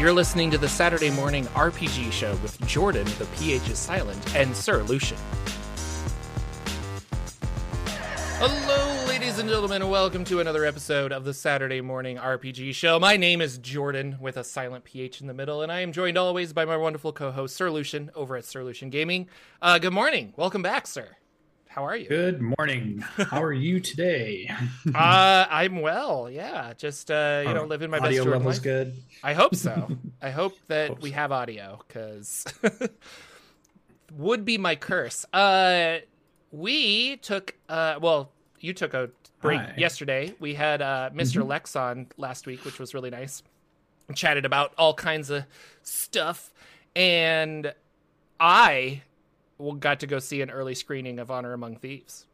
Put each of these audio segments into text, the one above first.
You're listening to the Saturday Morning RPG Show with Jorphdan, the PH is silent, and Sir Lucien. Hello, ladies and gentlemen, welcome to another episode of the Saturday Morning RPG Show. My name is Jorphdan with a silent PH in the middle, and I am joined always by my wonderful co host, Sir Lucien, over at Sir Lucien Gaming. Uh, good morning. Welcome back, sir. How are you? Good morning. How are you today? uh, I'm well. Yeah, just uh, you know, living my audio best. Audio levels life. good. I hope so. I hope that hope we so. have audio because would be my curse. Uh, we took uh, well, you took a break Hi. yesterday. We had uh, mister mm-hmm. Lex on last week, which was really nice. We chatted about all kinds of stuff, and I got to go see an early screening of Honor Among Thieves.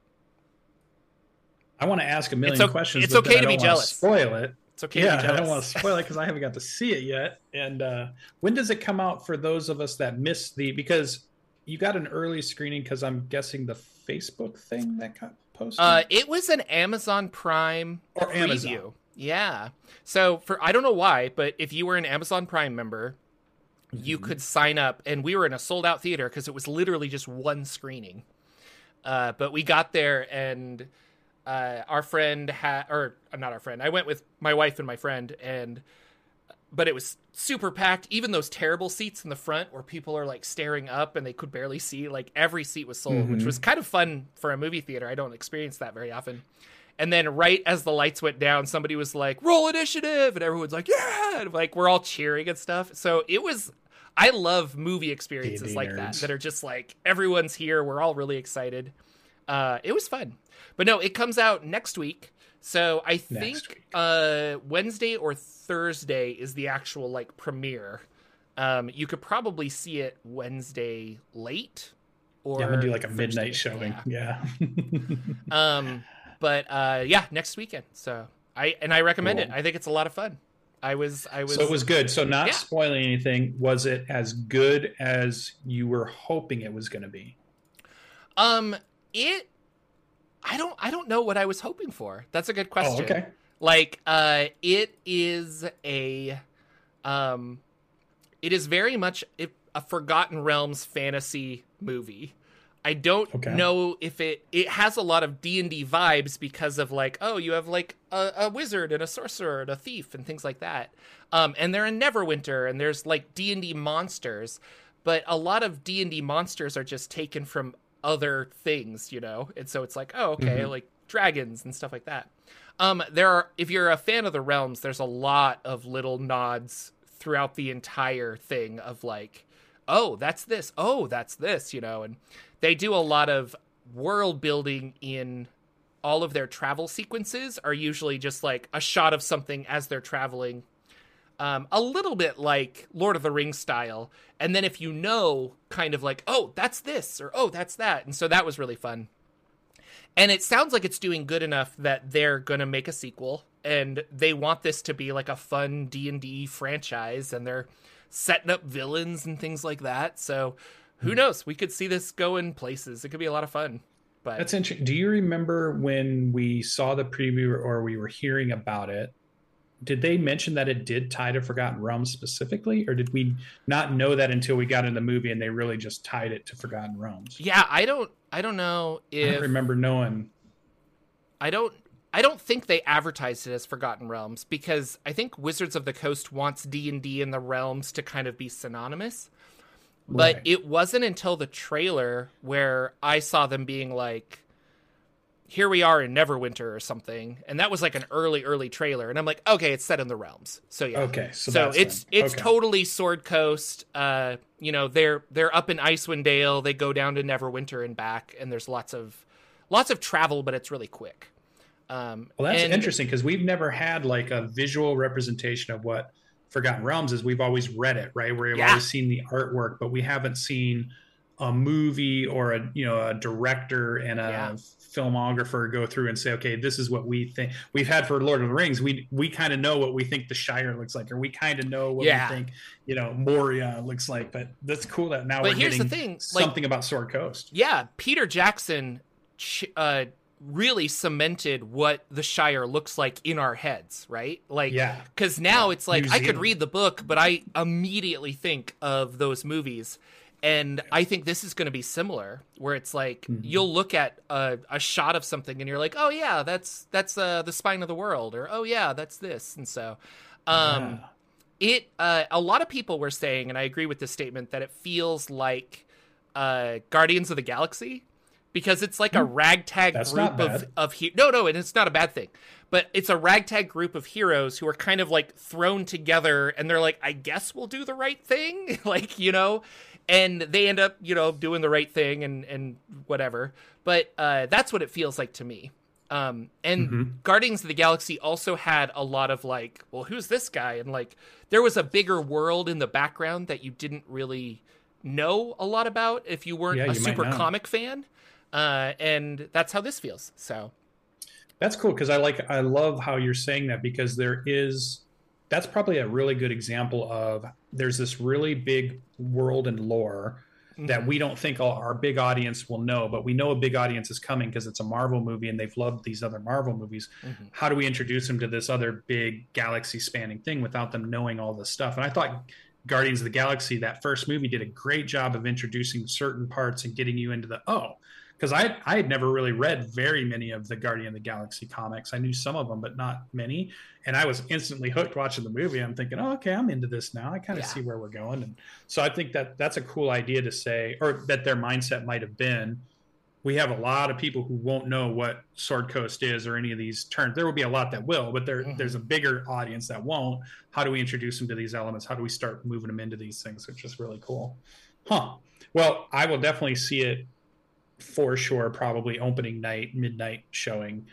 I want to ask a million it's questions. It's okay to be jealous. Spoil it. It's okay. Yeah, I don't want to spoil it because I haven't got to see it yet. And uh, when does it come out for those of us that missed the? Because you got an early screening because I'm guessing the Facebook thing that got posted. Uh, it was an Amazon Prime or preview. Amazon. Yeah. So for I don't know why, but if you were an Amazon Prime member, you could sign up, and we were in a sold out theater because it was literally just one screening. Uh, but we got there, and uh, our friend had, or uh, not our friend. I went with my wife and my friend, and but it was super packed. Even those terrible seats in the front where people are like staring up and they could barely see. Like every seat was sold, mm-hmm. which was kind of fun for a movie theater. I don't experience that very often. And then right as the lights went down, somebody was like, "Roll initiative," and everyone's like, "Yeah!" And like we're all cheering and stuff. So it was. I love movie experiences like nerds. that that are just like everyone's here. We're all really excited. Uh, it was fun, but no, it comes out next week. So I think uh, Wednesday or Thursday is the actual like premiere. Um, you could probably see it Wednesday late, or yeah, I'm gonna do like a Thursday. midnight showing. Yeah. yeah. um, but uh, yeah, next weekend. So I and I recommend cool. it. I think it's a lot of fun. I was I was So it was good. So not yeah. spoiling anything, was it as good as you were hoping it was going to be? Um it I don't I don't know what I was hoping for. That's a good question. Oh, okay. Like uh it is a um it is very much a Forgotten Realms fantasy movie. I don't okay. know if it it has a lot of D and D vibes because of like oh you have like a, a, wizard and a sorcerer and a thief and things like that, um, and they're in Neverwinter and there's like D and D monsters, but a lot of D and D monsters are just taken from other things, you know, and so it's like oh okay mm-hmm. like dragons and stuff like that. Um, there are if you're a fan of the realms, there's a lot of little nods throughout the entire thing of like oh that's this oh that's this you know and they do a lot of world building in all of their travel sequences are usually just like a shot of something as they're traveling. Um, a little bit like lord of the rings style. And then if you know kind of like oh that's this or oh that's that. And so that was really fun. And it sounds like it's doing good enough that they're going to make a sequel and they want this to be like a fun d&d franchise and they're setting up villains and things like that. So who knows? We could see this go in places. It could be a lot of fun. But that's interesting. Do you remember when we saw the preview or we were hearing about it? Did they mention that it did tie to Forgotten Realms specifically, or did we not know that until we got in the movie and they really just tied it to Forgotten Realms? Yeah, I don't. I don't know if I don't remember knowing. I don't. I don't think they advertised it as Forgotten Realms because I think Wizards of the Coast wants D and D in the realms to kind of be synonymous. But right. it wasn't until the trailer where I saw them being like, here we are in Neverwinter or something, and that was like an early, early trailer, and I'm like, okay, it's set in the realms, so yeah, okay, so, so it's it's okay. totally Sword Coast. Uh, you know, they're they're up in Icewind Dale, they go down to Neverwinter and back, and there's lots of lots of travel, but it's really quick. Um, well, that's and, interesting because we've never had like a visual representation of what Forgotten Realms is we've always read it, right? We've yeah. always seen the artwork, but we haven't seen a movie or a you know a director and a yeah. filmographer go through and say, okay, this is what we think. We've had for Lord of the Rings, we we kind of know what we think the Shire looks like, or we kind of know what yeah. we think you know Moria looks like. But that's cool that now but we're here's getting the thing. something like, about Sword Coast. Yeah, Peter Jackson uh, really cemented what the Shire looks like in our heads, right? Like, yeah, because now yeah. it's like I could read the book, but I immediately think of those movies. And I think this is going to be similar, where it's like mm-hmm. you'll look at a, a, shot of something and you're like, "Oh yeah, that's that's uh, the spine of the world," or "Oh yeah, that's this." And so, um, yeah. it uh, a lot of people were saying, and I agree with this statement, that it feels like uh, Guardians of the Galaxy because it's like a hmm. ragtag That's group of of he- no no and it's not a bad thing but it's a ragtag group of heroes who are kind of like thrown together and they're like i guess we'll do the right thing like you know and they end up you know doing the right thing and and whatever but uh, that's what it feels like to me um, and mm-hmm. guardians of the galaxy also had a lot of like well who's this guy and like there was a bigger world in the background that you didn't really know a lot about if you weren't yeah, a you super comic fan uh, and that's how this feels. So that's cool because I like I love how you're saying that because there is that's probably a really good example of there's this really big world and lore mm-hmm. that we don't think our big audience will know, but we know a big audience is coming because it's a Marvel movie and they've loved these other Marvel movies. Mm-hmm. How do we introduce them to this other big galaxy spanning thing without them knowing all this stuff? And I thought Guardians of the Galaxy, that first movie, did a great job of introducing certain parts and getting you into the oh, because I I had never really read very many of the Guardian of the Galaxy comics. I knew some of them, but not many. And I was instantly hooked watching the movie. I'm thinking, oh, okay, I'm into this now. I kind of yeah. see where we're going. And so I think that that's a cool idea to say, or that their mindset might have been. We have a lot of people who won't know what Sword Coast is or any of these terms. There will be a lot that will, but there, mm-hmm. there's a bigger audience that won't. How do we introduce them to these elements? How do we start moving them into these things? Which is really cool. Huh. Well, I will definitely see it for sure probably opening night midnight showing.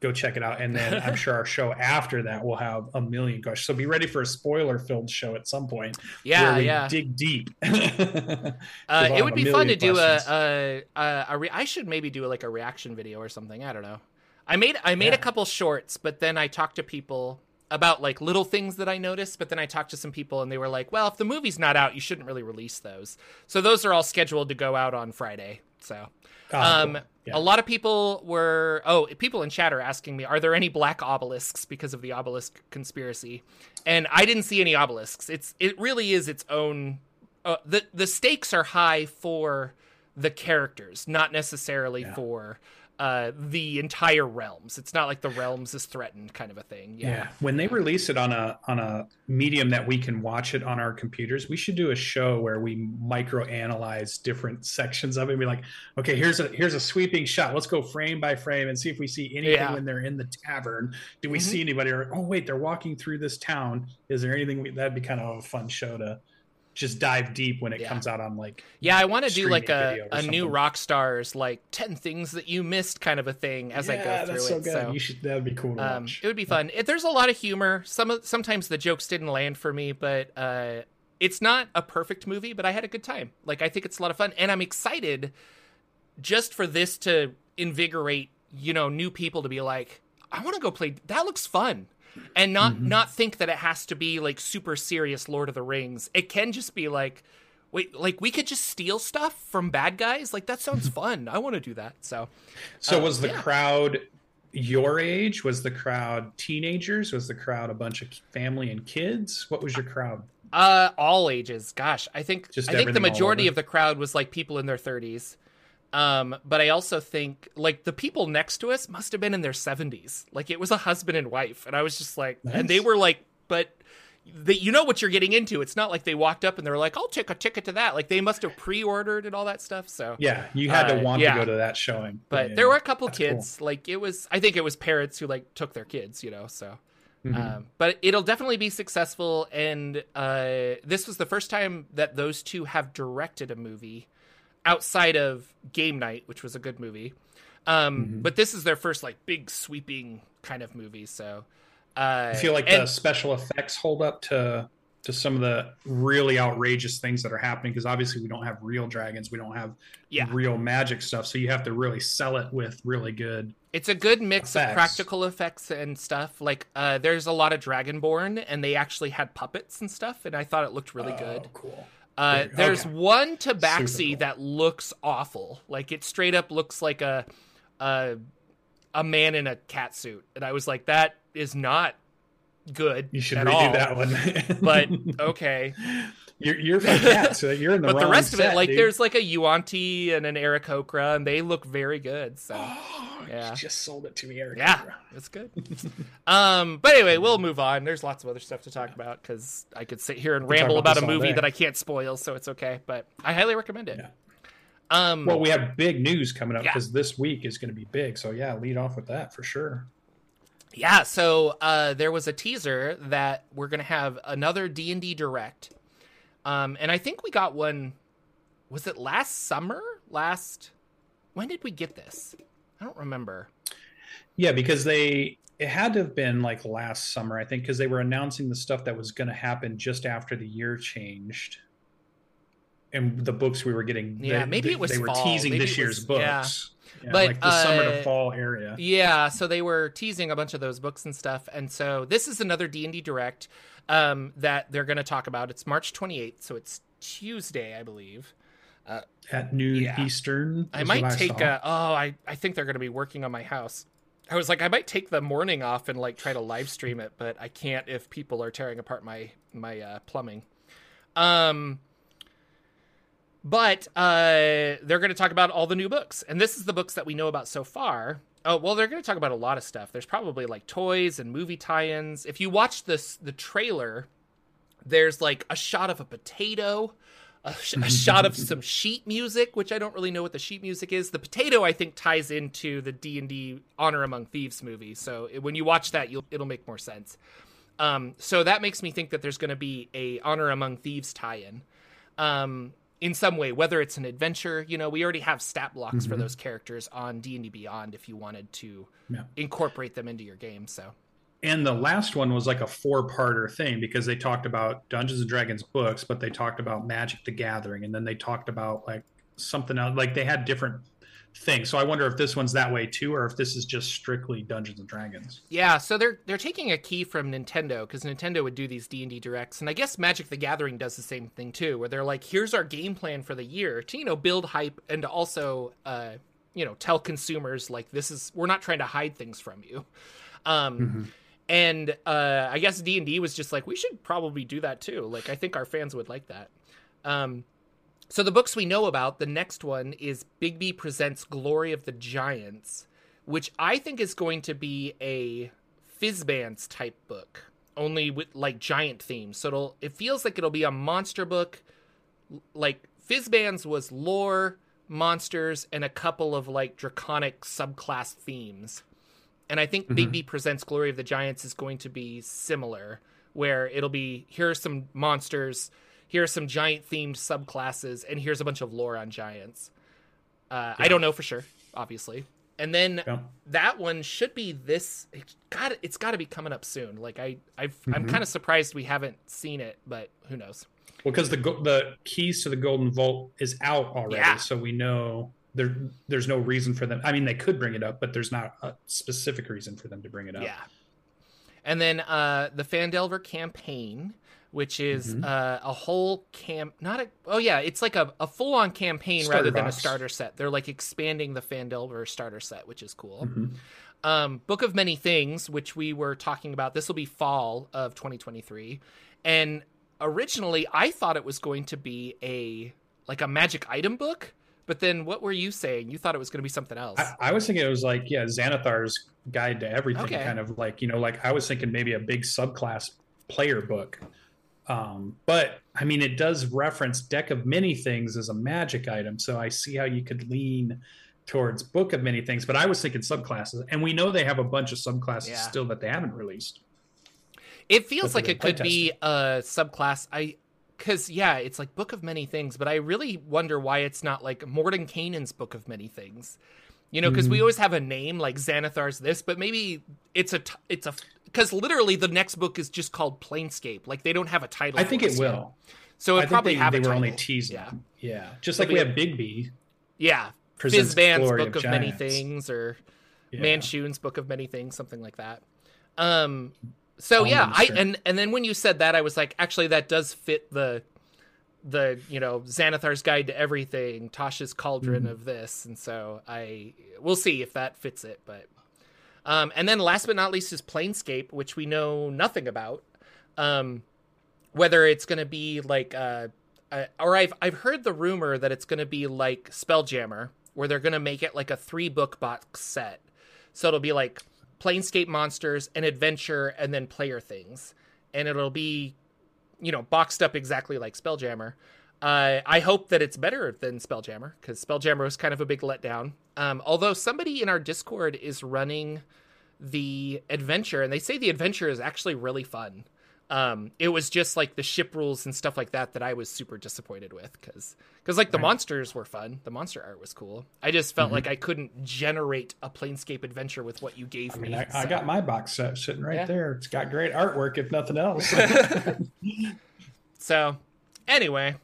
Go check it out. And then i'm sure our show after that will have a million questions. So be ready for a spoiler filled show at some point yeah yeah. dig deep. Uh, it would be fun to do a, a, a, a re- i should maybe do like a reaction video or something. I don't know. I made i made yeah. a couple shorts but then i talked to people about like little things that I noticed, but then I talked to some people and they were like, "Well, if the movie's not out, you shouldn't really release those." So those are all scheduled to go out on Friday. So Oh, um, cool. yeah. A lot of people were oh people in chat are asking me are there any black obelisks because of the obelisk conspiracy, and I didn't see any obelisks. It's it really is its own. Uh, the the stakes are high for the characters, not necessarily yeah. for uh, the entire realms. It's not like the realms is threatened kind of a thing. Yeah. yeah. When they release it on a on a medium that we can watch it on our computers, we should do a show where we micro analyze different sections of it and be like, okay, here's a here's a sweeping shot. Let's go frame by frame and see if we see anything yeah. when they're in the tavern. Do we mm-hmm. see anybody or oh wait, they're walking through this town. Is there anything we, that'd be kind of a fun show to just dive deep when it yeah. comes out on like yeah i want to do like a, a new rock stars like 10 things that you missed kind of a thing as yeah, i go through so it good. so you should that would be cool um, it would be fun. It, there's a lot of humor. Some sometimes the jokes didn't land for me but uh, it's not a perfect movie but i had a good time. Like i think it's a lot of fun and i'm excited just for this to invigorate you know new people to be like i want to go play that looks fun and not mm-hmm. not think that it has to be like super serious Lord of the Rings. It can just be like wait like we could just steal stuff from bad guys? Like that sounds fun. I want to do that so so uh, was the yeah. crowd your age? Was the crowd teenagers? Was the crowd a bunch of family and kids? What was your crowd? Uh all ages. Gosh i think just i think the majority of the crowd was like people in their 30s um, but I also think like the people next to us must have been in their 70s. Like it was a husband and wife, and I was just like, nice. and they were like, but that you know what you're getting into. It's not like they walked up and they were like, "I'll take a ticket to that." Like they must have pre-ordered and all that stuff. So yeah, you had uh, to want yeah. to go to that showing. But yeah, there were a couple kids. Cool. Like it was, I think it was parents who like took their kids. You know, so. Mm-hmm. Um, but it'll definitely be successful, and uh, this was the first time that those two have directed a movie outside of Game Night, which was a good movie. Um, mm-hmm. But this is their first like big sweeping kind of movie. So uh, I feel like and, the special effects hold up to to some of the really outrageous things that are happening because obviously we don't have real dragons, we don't have yeah. real magic stuff, so you have to really sell it with really good. It's a good mix effects. of practical effects and stuff. Like uh, there's a lot of Dragonborn, and they actually had puppets and stuff, and I thought it looked really oh, good. Cool. Uh, there's okay. one tabaxi cool. that looks awful. Like it straight up looks like a, a a man in a cat suit, and I was like, that is not good. You should redo all. that one. but okay. You're you're from cat, so you're in the. but the rest set, of it, like dude. there's like a Yuan-ti and an Aarakocra, and they look very good. So oh, yeah, just sold it to me, Aarakocra. Yeah, it's good. um, but anyway, we'll move on. There's lots of other stuff to talk about because I could sit here and ramble about, about a movie that I can't spoil, so it's okay. But I highly recommend it. Yeah. Um, well, we have big news coming up because yeah. this week is going to be big. So yeah, lead off with that for sure. Yeah, so uh, there was a teaser that we're going to have another D and D direct um, and I think we got one. Was it last summer? Last when did we get this? I don't remember. Yeah, because they it had to have been like last summer, I think, because they were announcing the stuff that was going to happen just after the year changed, and the books we were getting. Yeah, they, maybe it was. They fall. were teasing maybe this year's was, books. Yeah. Yeah, but like the uh, summer to uh, fall area. Yeah, so they were teasing a bunch of those books and stuff, and so this is another D and D direct um, that they're going to talk about. It's March 28th, so it's Tuesday, I believe. Uh, At noon yeah. Eastern. I might take a. Oh, I I think they're going to be working on my house. I was like, I might take the morning off and like try to live stream it, but I can't if people are tearing apart my my uh, plumbing. Um, but uh, they're going to talk about all the new books, and this is the books that we know about so far. Oh well, they're going to talk about a lot of stuff. There's probably like toys and movie tie-ins. If you watch this, the trailer, there's like a shot of a potato, a, sh- a shot of some sheet music, which I don't really know what the sheet music is. The potato, I think, ties into the D and D Honor Among Thieves movie. So when you watch that, you'll it'll make more sense. Um, so that makes me think that there's going to be a Honor Among Thieves tie-in. Um, in some way whether it's an adventure you know we already have stat blocks mm-hmm. for those characters on d&d beyond if you wanted to yeah. incorporate them into your game so and the last one was like a four-parter thing because they talked about dungeons and dragons books but they talked about magic the gathering and then they talked about like something else like they had different thing. So I wonder if this one's that way too, or if this is just strictly Dungeons and Dragons. Yeah, so they're they're taking a key from Nintendo because Nintendo would do these D and D directs, and I guess Magic the Gathering does the same thing too, where they're like, "Here's our game plan for the year to you know build hype and to also uh, you know tell consumers like this is we're not trying to hide things from you." Um, mm-hmm. And uh, I guess D and D was just like, we should probably do that too. Like, I think our fans would like that. Um, so the books we know about, the next one is Bigby Presents Glory of the Giants, which I think is going to be a Fizban's type book, only with like giant themes. So it'll it feels like it'll be a monster book. Like Fizban's was lore, monsters, and a couple of like draconic subclass themes. And I think mm-hmm. Bigby Presents Glory of the Giants is going to be similar, where it'll be here are some monsters here are some giant themed subclasses, and here's a bunch of lore on giants. Uh, yeah. I don't know for sure, obviously. And then yeah. that one should be this. It got it's got to be coming up soon. Like I, i am mm-hmm. kind of surprised we haven't seen it, but who knows? Well, because the the keys to the Golden Vault is out already, yeah. so we know there there's no reason for them. I mean, they could bring it up, but there's not a specific reason for them to bring it up. Yeah. And then uh, the Phandelver campaign which is mm-hmm. uh, a whole camp. Not a. Oh yeah, it's like a, a full on campaign starter rather than a starter set. They're like expanding the Phandelver starter set, which is cool. Mm-hmm. Um, Book of Many Things, which we were talking about. This will be fall of 2023, and originally I thought it was going to be a like a magic item book. But then, what were you saying? You thought it was going to be something else. I, I was thinking it was like, yeah, Xanathar's Guide to Everything, okay. kind of like, you know, like I was thinking maybe a big subclass player book um, but I mean, it does reference Deck of Many Things as a magic item, so I see how you could lean towards Book of Many Things. But I was thinking subclasses, and we know they have a bunch of subclasses yeah. still that they haven't released. It feels like it could testing. be a subclass. I because yeah, it's like Book of Many Things, but I really wonder why it's not like Mordenkainen's Book of Many Things. You know, because mm-hmm. we always have a name like Xanathar's this, but maybe it's a t- it's a because literally the next book is just called Planescape. Like they don't have a title. I think it will. So it I probably they, have. They were only teasing. Yeah, yeah. Just like we have Bigby. Yeah, Fizban's Book of, of Many Things or yeah. Manshoon's Book of Many Things, something like that. Um. So yeah, I and and then when you said that, I was like, actually, that does fit the the you know Xanathar's Guide to Everything, Tasha's Cauldron mm-hmm. of this, and so I we'll see if that fits it, but Um, and then last but not least is Planescape, which we know nothing about. Um, whether it's going to be like, uh, uh, or I've I've heard the rumor that it's going to be like Spelljammer, where they're going to make it like a three book box set. So it'll be like Planescape monsters, an adventure, and then player things, and it'll be, you know, boxed up exactly like Spelljammer. Uh, I hope that it's better than Spelljammer because Spelljammer was kind of a big letdown. Um, although somebody in our Discord is running the adventure, and they say the adventure is actually really fun. Um, it was just like the ship rules and stuff like that that I was super disappointed with because because like the right. monsters were fun, the monster art was cool. I just felt mm-hmm. like I couldn't generate a Planescape adventure with what you gave I mean, me. I, so. I, got my box set sitting right yeah. there. It's got great artwork, if nothing else. so, anyway,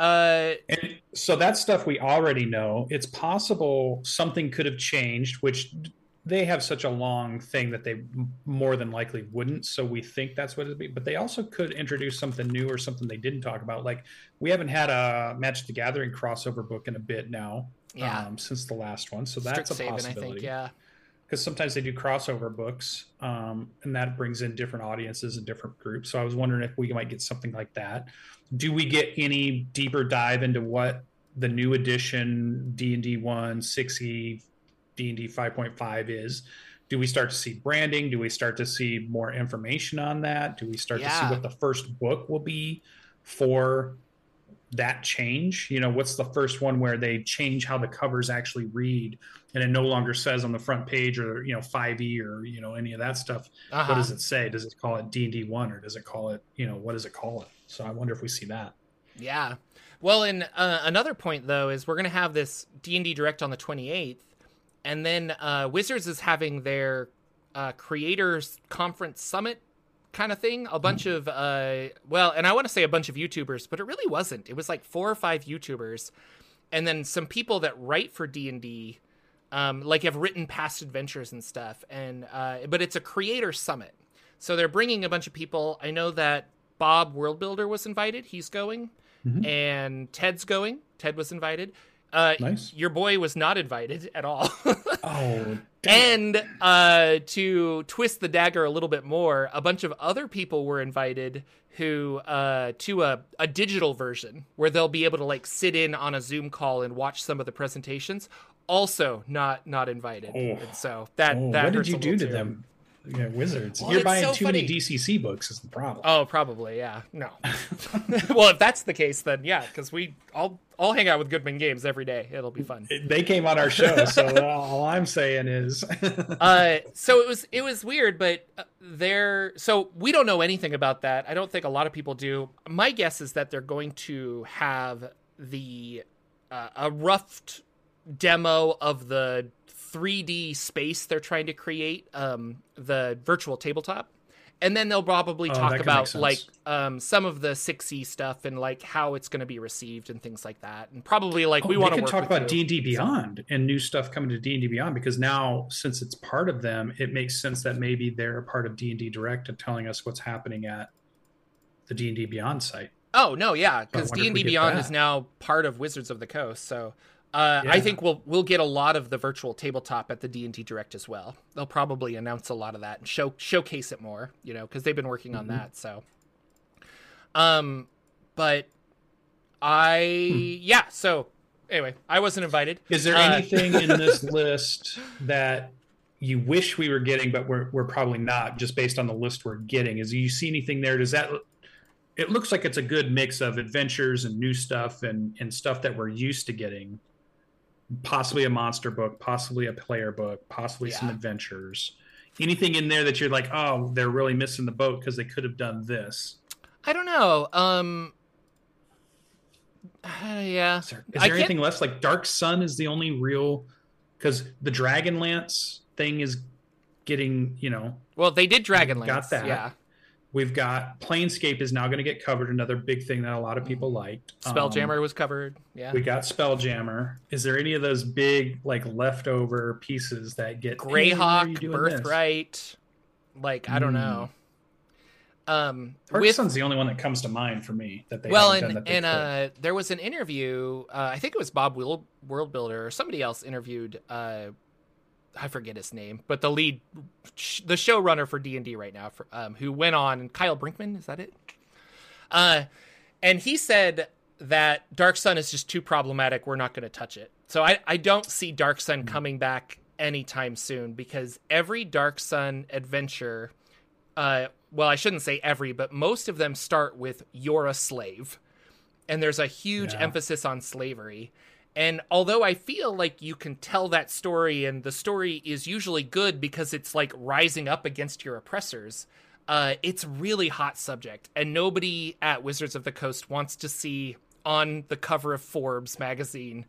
uh, and so that stuff we already know. It's possible something could have changed, which they have such a long thing that they more than likely wouldn't. So we think that's what it'd be. But they also could introduce something new or something they didn't talk about. Like we haven't had a Magic the Gathering crossover book in a bit now, yeah, um, since the last one. So that's a possibility. I think, yeah. Because sometimes they do crossover books, um, and that brings in different audiences and different groups. So I was wondering if we might get something like that. Do we get any deeper dive into what the new edition D and D one, six E, D&D 5.5 is. Do we start to see branding? Do we start to see more information on that? Do we start yeah. to see what the first book will be for that change? You know, what's the first one where they change how the covers actually read and it no longer says on the front page or, you know, 5e or, you know, any of that stuff. Uh-huh. What does it say? Does it call it D&D 1 or does it call it, you know, what does it call it? So I wonder if we see that. Yeah. Well, and uh, another point though is we're going to have this D&D Direct on the 28th and then uh, Wizards is having their uh, creators conference summit kind of thing. A bunch mm. of uh, well, and I want to say a bunch of YouTubers, but it really wasn't. It was like four or five YouTubers, and then some people that write for D and D, um, like have written past adventures and stuff. And uh, but it's a creator summit, so they're bringing a bunch of people. I know that Bob Worldbuilder was invited; he's going, mm-hmm. and Ted's going. Ted was invited. Uh, nice. Your boy was not invited at all. oh. Damn. And uh, to twist the dagger a little bit more, a bunch of other people were invited who uh, to a, a digital version where they'll be able to like sit in on a Zoom call and watch some of the presentations. Also, not not invited. Oh. so that oh, that what did you do to too. them? Yeah, wizards. Well, You're buying so too funny. many DCC books is the problem. Oh, probably, yeah. No. well, if that's the case, then yeah, because we all all hang out with Goodman Games every day. It'll be fun. They came on our show, so all I'm saying is. uh, so it was it was weird, but there. so we don't know anything about that. I don't think a lot of people do. My guess is that they're going to have the uh, a roughed demo of the 3D space they're trying to create, um, the virtual tabletop. And then they'll probably oh, talk about like um, some of the 6e stuff and like how it's going to be received and things like that. And probably like oh, we want to talk about D and D Beyond and new stuff coming to D and D Beyond because now since it's part of them, it makes sense that maybe they're a part of D and D Direct and telling us what's happening at the D and D Beyond site. Oh no, yeah, because D and D Beyond is now part of Wizards of the Coast. So uh, yeah. I think we'll we'll get a lot of the virtual tabletop at the D and D Direct as well. They'll probably announce a lot of that and show showcase it more, you know, because they've been working on mm-hmm. that. So, um, but I hmm. yeah. So anyway, I wasn't invited. Is there uh, anything in this list that you wish we were getting, but we're we're probably not, just based on the list we're getting? Is you see anything there? Does that it looks like it's a good mix of adventures and new stuff and and stuff that we're used to getting possibly a monster book, possibly a player book, possibly yeah. some adventures. Anything in there that you're like, oh, they're really missing the boat because they could have done this. I don't know. Um, uh, yeah. Is there, is there anything left? Like Dark Sun is the only real because the Dragonlance thing is getting, you know. Well, they did Dragonlance. Got that. Yeah. We've got Planescape is now going to get covered. Another big thing that a lot of people liked. Spelljammer um, was covered. Yeah. We got Spelljammer. Is there any of those big like leftover pieces that get Greyhawk, hey, Birthright? This? Like I don't mm. know. Um, Dark with, the only one that comes to mind for me that they well, and and uh, there was an interview. Uh, I think it was Bob World, Worldbuilder or somebody else interviewed uh, I forget his name, but the lead, the showrunner for D and D right now, for, um, who went on Kyle Brinkman, is that it? Uh, and he said that Dark Sun is just too problematic. We're not going to touch it. So I, I don't see Dark Sun mm-hmm. coming back anytime soon because every Dark Sun adventure, uh, well, I shouldn't say every, but most of them start with you're a slave. And there's a huge yeah. emphasis on slavery. And although I feel like you can tell that story and the story is usually good because it's like rising up against your oppressors, uh, it's really hot subject. And nobody at Wizards of the Coast wants to see on the cover of Forbes magazine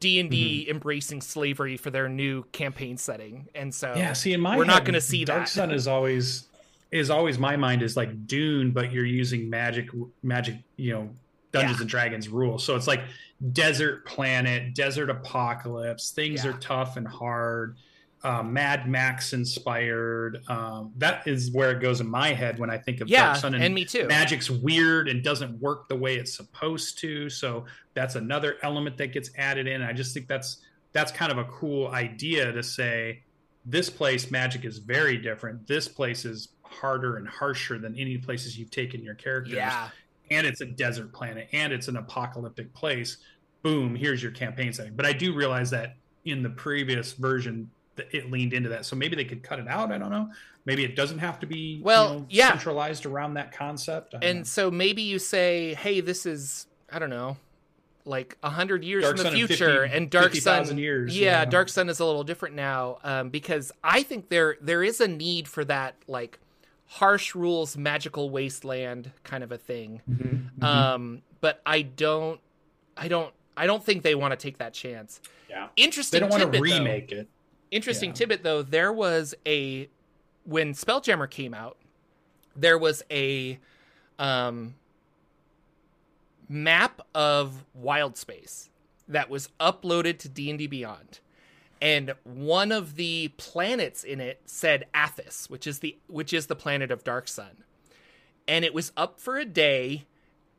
D&D mm-hmm. embracing slavery for their new campaign setting. And so Yeah, see in my we're head, not going to see Dark that. Sun is always is always my mind is like Dune but you're using magic magic, you know, Dungeons yeah. and Dragons rules. So it's like desert planet, desert apocalypse. Things yeah. are tough and hard. Uh, Mad Max inspired. Um, that is where it goes in my head when I think of yeah, Dark Sun. And, and me too. Magic's weird and doesn't work the way it's supposed to. So that's another element that gets added in. I just think that's that's kind of a cool idea to say this place magic is very different. This place is harder and harsher than any places you've taken your characters. Yeah and it's a desert planet and it's an apocalyptic place boom here's your campaign setting. But i do realize that in the previous version it leaned into that. So maybe they could cut it out i don't know. Maybe it doesn't have to be well you know, yeah. centralized around that concept. And know. so maybe you say hey this is i don't know like a hundred years dark in the Sun future, 50, and Dark 50, Sun. Years, yeah, yeah, Dark Sun is a little different now um, because I think there there is a need for that like harsh rules magical wasteland kind of a thing. Mm-hmm, mm-hmm. um but i don't i don't i don't think they want to take that chance. Yeah. Interesting they don't want to remake though, it. Interesting yeah. tidbit though there was a when spelljammer came out there was a um map of wild space that was uploaded to d&d beyond and one of the planets in it said Athas, which is the which is the planet of Dark Sun. And it was up for a day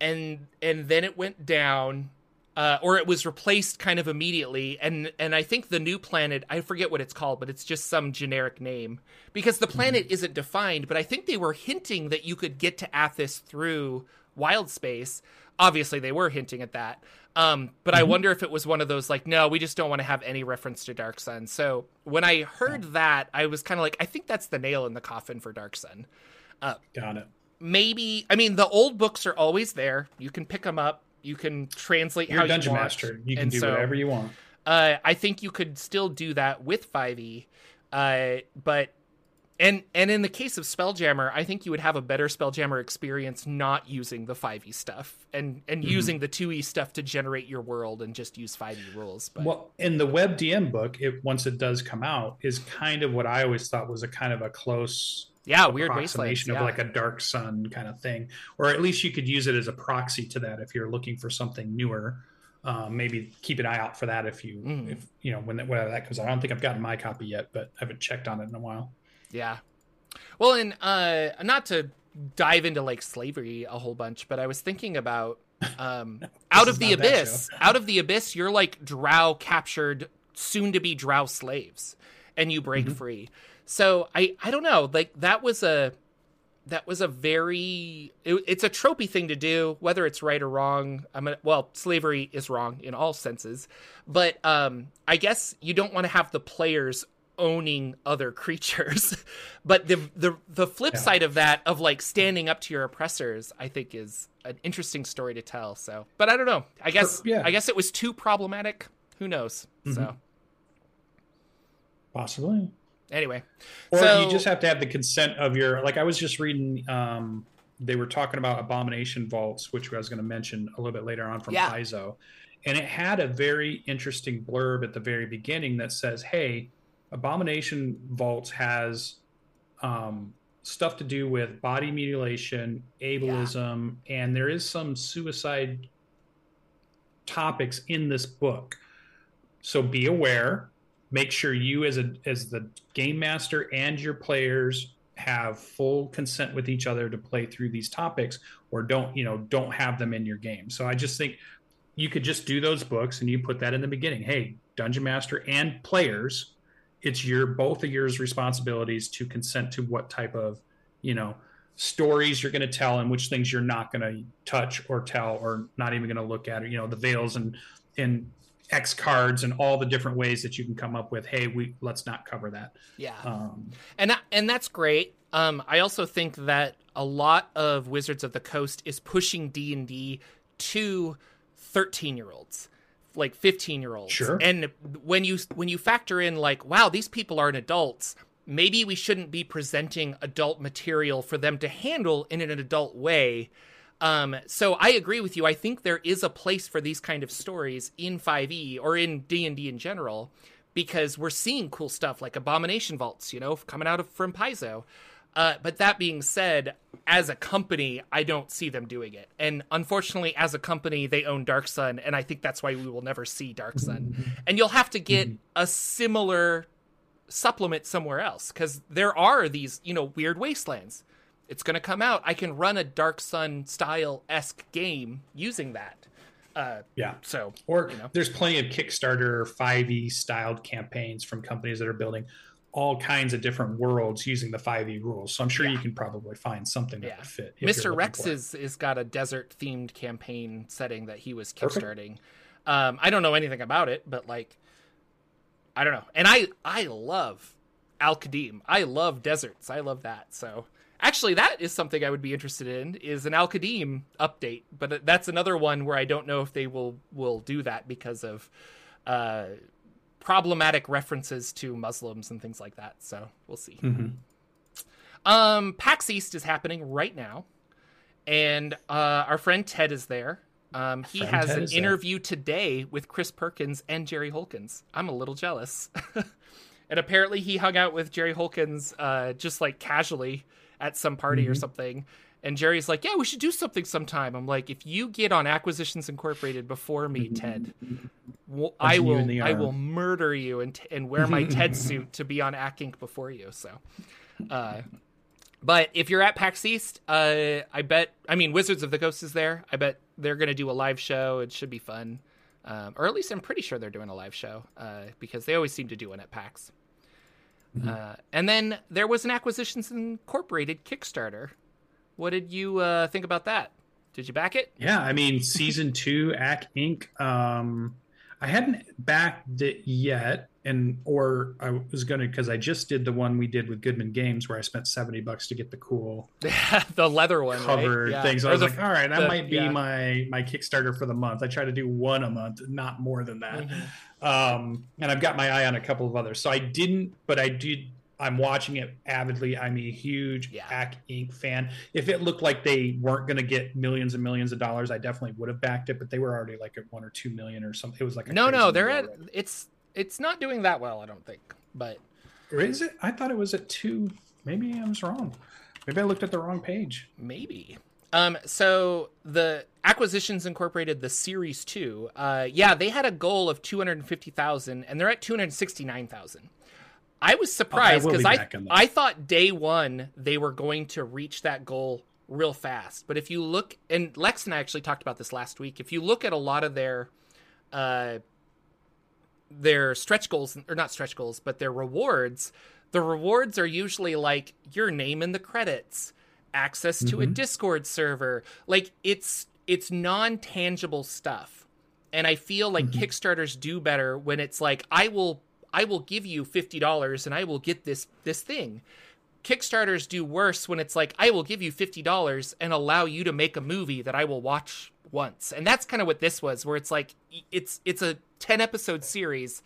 and and then it went down uh, or it was replaced kind of immediately and and I think the new planet I forget what it's called but it's just some generic name because the planet mm-hmm. isn't defined but I think they were hinting that you could get to Athas through wild space obviously they were hinting at that um, but mm-hmm. I wonder if it was one of those like, no, we just don't want to have any reference to Dark Sun. So when I heard yeah. that, I was kind of like, I think that's the nail in the coffin for Dark Sun. Uh, Got it. Maybe I mean the old books are always there. You can pick them up. You can translate You're how dungeon you want. master. You can and do so, whatever you want. Uh, I think you could still do that with 5e, uh, but and and in the case of Spelljammer, I think you would have a better Spelljammer experience not using the 5e stuff and and mm-hmm. using the 2e stuff to generate your world and just use 5e rules. But well, in the web DM book, it once it does come out, is kind of what I always thought was a kind of a close yeah weird approximation of like a dark sun kind of thing, or at least you could use it as a proxy to that if you're looking for something newer. Um, maybe keep an eye out for that if you mm. if you know when that, whether that comes out. I don't think I've gotten my copy yet, but I haven't checked on it in a while. Yeah. Well, and uh, not to dive into like slavery a whole bunch, but I was thinking about um, out of the abyss. Out of the abyss, you're like drow captured, soon to be drow slaves, and you break mm-hmm. free. So I I don't know. Like that was a that was a very it, it's a tropey thing to do whether it's right or wrong i'm mean, well slavery is wrong in all senses but um i guess you don't want to have the players owning other creatures. but the the the flip yeah. side of that of like standing up to your oppressors, I think is an interesting story to tell. So, but I don't know. I guess yeah. I guess it was too problematic. Who knows? Mm-hmm. So possibly. Anyway, or so, you just have to have the consent of your. Like I was just reading. um they were talking about abomination vaults, which I was going to mention a little bit later on from yeah. Paizo. And it had a very interesting blurb at the very beginning that says, Hey, Abomination Vaults has um, stuff to do with body mutilation, ableism, yeah. and there is some suicide topics in this book. So be aware. Make sure you, as a as the game master and your players, have full consent with each other to play through these topics, or don't you know don't have them in your game. So I just think you could just do those books and you put that in the beginning. Hey, dungeon master and players it's your both of yours responsibilities to consent to what type of you know stories you're going to tell and which things you're not going to touch or tell or not even going to look at you know the veils and and X cards and all the different ways that you can come up with. Hey, we let's not cover that. Yeah, um, and and that's great. Um, I also think that a lot of Wizards of the Coast is pushing D and D to thirteen year olds, like fifteen year olds. Sure. And when you when you factor in like, wow, these people aren't adults. Maybe we shouldn't be presenting adult material for them to handle in an adult way um, so I agree with you. I think there is a place for these kind of stories in 5e or in D&D in general because we're seeing cool stuff like abomination vaults, you know, coming out of from Paizo. Uh, but that being said, as a company, I don't see them doing it. And unfortunately, as a company, they own Dark Sun, and I think that's why we will never see Dark Sun. And you'll have to get a similar supplement somewhere else because there are these, you know, weird wastelands it's going to come out. I can run a Dark Sun style esque game using that. Uh, yeah. So, or you know. there's plenty of Kickstarter 5e styled campaigns from companies that are building all kinds of different worlds using the 5e rules. So I'm sure yeah. you can probably find something that yeah. would fit. Mr. Rex is is got a desert themed campaign setting that he was kickstarting. Um, I don't know anything about it, but like, I don't know. And I I love Al Qadim. I love deserts. I love that. So Actually, that is something I would be interested in is an Al Qadim update, but that's another one where I don't know if they will will do that because of uh, problematic references to Muslims and things like that. So we'll see. Mm-hmm. Um, PAX East is happening right now, and uh, our friend Ted is there. Um, he has Ted an interview there. today with Chris Perkins and Jerry Holkins. I'm a little jealous. and apparently, he hung out with Jerry Holkins uh, just like casually at some party mm-hmm. or something. And Jerry's like, "Yeah, we should do something sometime." I'm like, "If you get on Acquisitions Incorporated before me. Ted, well, I will I will murder you and and wear my Ted suit to be on Acq Inc. before you." So, uh, but if you're at PAX East, uh, I bet I mean Wizards of the Coast is there. I bet they're going to do a live show. It should be fun, um, or at least I'm pretty sure they're doing a live show uh, because they always seem to do one at PAX. Mm-hmm. Uh, and then there was an Acquisitions Incorporated Kickstarter. What did you uh, think about that? Did you back it? Yeah, I mean, season two, Acq Inc. Um, I hadn't backed it yet, and or I was gonna because I just did the one we did with Goodman Games where I spent seventy bucks to get the cool, the leather one covered right? yeah. things. I was the, like, all right, that the, might be yeah. my my Kickstarter for the month. I try to do one a month, not more than that. Mm-hmm. Um, and I've got my eye on a couple of others. So I didn't, but I did. I'm watching it avidly. I'm a huge yeah. Acq Inc. fan. If it looked like they weren't going to get millions and millions of dollars, I definitely would have backed it. But they were already like at one or two million or something. It was like no, no, they're at. Already. It's it's not doing that well. I don't think. But or is it? I thought it was at two. Maybe I was wrong. Maybe I looked at the wrong page. Maybe. Um, so the Acquisitions Incorporated, the Series Two, uh, yeah, they had a goal of two hundred and fifty thousand, and they're at two hundred sixty nine thousand. I was surprised because I, I, thought day one they were going to reach that goal real fast. But if you look, and Lex and I actually talked about this last week. If you look at a lot of their, uh, their stretch goals or not stretch goals, but their rewards, the rewards are usually like your name in the credits access to mm-hmm. a Discord server. Like it's it's non-tangible stuff. And I feel like mm-hmm. Kickstarters do better when it's like I will I will give you $50 and I will get this this thing. Kickstarters do worse when it's like I will give you $50 and allow you to make a movie that I will watch once. And that's kind of what this was where it's like it's it's a 10 episode series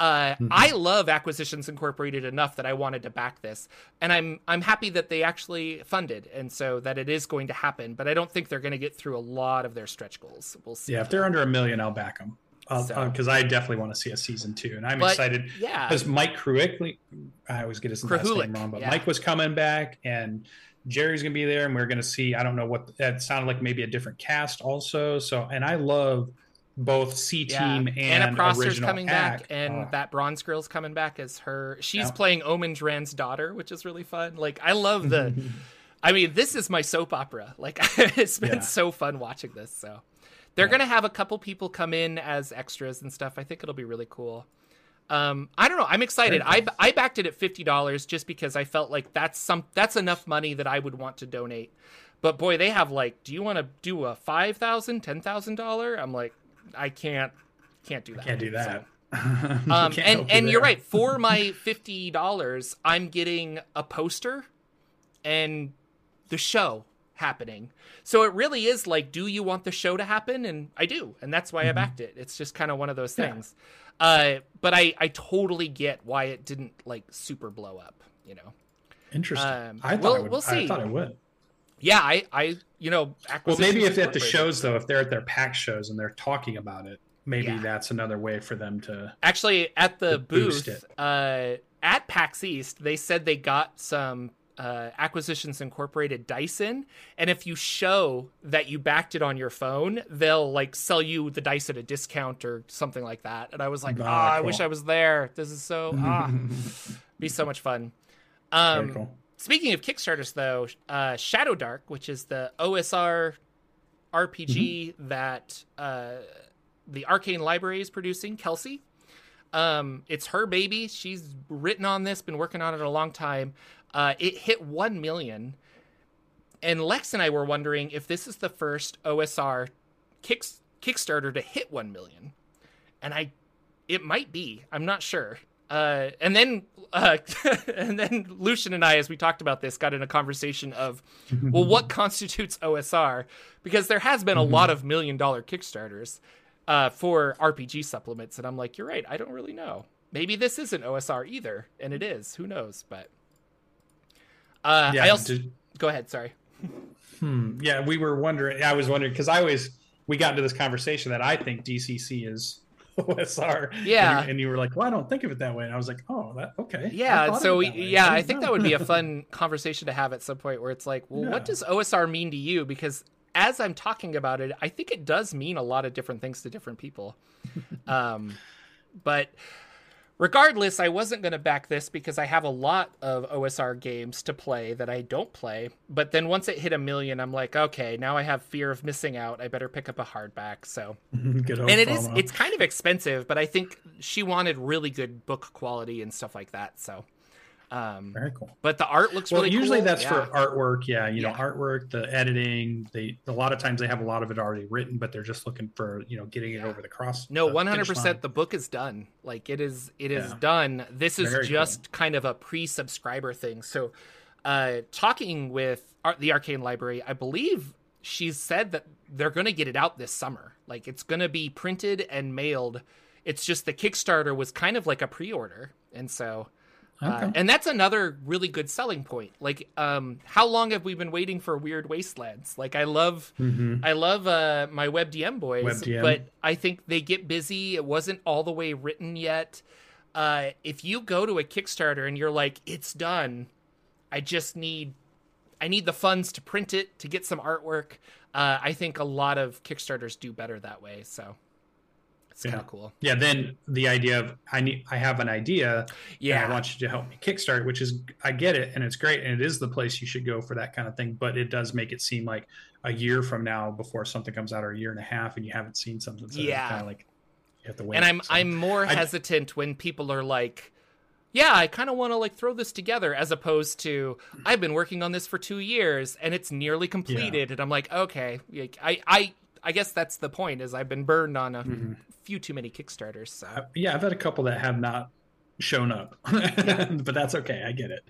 uh, mm-hmm. I love Acquisitions Incorporated enough that I wanted to back this, and I'm I'm happy that they actually funded, and so that it is going to happen. But I don't think they're going to get through a lot of their stretch goals. We'll see. Yeah, if they're under a million, I'll back them because so. uh, I definitely want to see a season two, and I'm but, excited. Yeah, because Mike Kruick, I always get his last name wrong, but yeah. Mike was coming back, and Jerry's gonna be there, and we're gonna see. I don't know what that sounded like, maybe a different cast also. So, and I love both C Team yeah. and Anna Prosser's coming Ack. back, and uh, that bronze girl's coming back as her. She's yeah. playing Omin Dran's daughter, which is really fun. Like I love the. I mean, this is my soap opera. Like it's been so fun watching this. So they're gonna have a couple people come in as extras and stuff. I think it'll be really cool. um, I don't know. I'm excited. I I backed it at fifty dollars just because I felt like that's some that's enough money that I would want to donate. But boy, they have like, do you want to do a five thousand, ten thousand dollar? I'm like, I can't, can't do that. I can't do that. So. um, and and you're right. For my fifty dollars, I'm getting a poster and the show happening. So it really is like, do you want the show to happen? And I do, and that's why mm-hmm. I backed it. It's just kind of one of those things. Yeah. Uh, but I I totally get why it didn't like super blow up. You know. Interesting. Um, I thought we'll, would, we'll see. I thought it would. Yeah, I I you know. Well, maybe if at the shows though, if they're at their PAX shows and they're talking about it, maybe yeah. that's another way for them to actually at the booth uh, at PAX East. They said they got some uh, Acquisitions Incorporated Dyson, and if you show that you backed it on your phone, they'll like sell you the dice at a discount or something like that. And I was like, ah, oh, I wish I was there. This is so ah, be so much fun. Um, cool. Speaking of Kickstarters, though, uh, Shadowdark, which is the OSR RPG mm-hmm. that uh, the Arcane Library is producing, Kelsey. Um, it's her baby. She's written on this, been working on it a long time. Uh, it hit 1 million. And Lex and I were wondering if this is the first OSR kick, Kickstarter to hit 1 million. And I, it might be. I'm not sure. Uh, and then, uh, and then Lucien and I, as we talked about this, got in a conversation of, well, what constitutes OSR? Because there has been a mm-hmm. lot of million dollar Kickstarters uh, for RPG supplements, and I'm like, you're right. I don't really know. Maybe this isn't OSR either, and it is. Who knows? But uh, yeah, I also did... go ahead. Sorry. Hmm. Yeah, we were wondering. I was wondering because I always we got into this conversation that I think DCC is OSR. Yeah, and you, and you, were like, "Well, I don't think of it that way," and I was like, "Oh, that okay." Yeah, so yeah, I, I think that would be a fun conversation to have at some point where it's like, "Well, yeah. what does OSR mean to you?" Because as I'm talking about it, I think it does mean a lot of different things to different people. um, but Regardless, I wasn't going to back this because I have a lot of OSR games to play that I don't play. But then once it hit a million, I'm like, okay, now I have fear of missing out. I better pick up a hardback. So, and it is it's kind of expensive, but I think she wanted really good book quality and stuff like that. So, um, Very cool. But the art looks well. Really usually cool. that's yeah. for artwork. Yeah, you know, artwork, the editing. They a lot of times they have a lot of it already written, but they're just looking for you know getting it over the cross. No, one hundred percent. The book is done. Like it is. It is yeah. done. This is Very just cool. kind of a pre-subscriber thing. So, uh, talking with the Arcane Library, I believe she's said that they're going to get it out this summer. Like it's going to be printed and mailed. It's just the Kickstarter was kind of like a pre-order, and so okay. Uh, and that's another really good selling point. Like, um, how long have we been waiting for Weird Wastelands? Like, I love, mm-hmm. I love uh, my WebDM boys, WebDM. but I think they get busy. It wasn't all the way written yet. Uh, if you go to a Kickstarter and you're like, it's done, I just need, I need the funds to print it to get some artwork. Uh, I think a lot of Kickstarters do better that way. So it's yeah. kind of cool. Yeah. Then the idea of I need I have an idea. Yeah. I want you to help me kickstart, which is I get it and it's great and it is the place you should go for that kind of thing. But it does make it seem like a year from now before something comes out or a year and a half and you haven't seen something. So yeah. Kind of like you have to wait. And I'm so, I'm more I, hesitant when people are like yeah, I kind of want to like throw this together as opposed to I've been working on this for 2 years and it's nearly completed yeah. and I'm like, okay, I I I guess that's the point is I've been burned on a mm-hmm. few too many Kickstarters. So. Yeah, I've had a couple that have not shown up, but that's okay. I get it.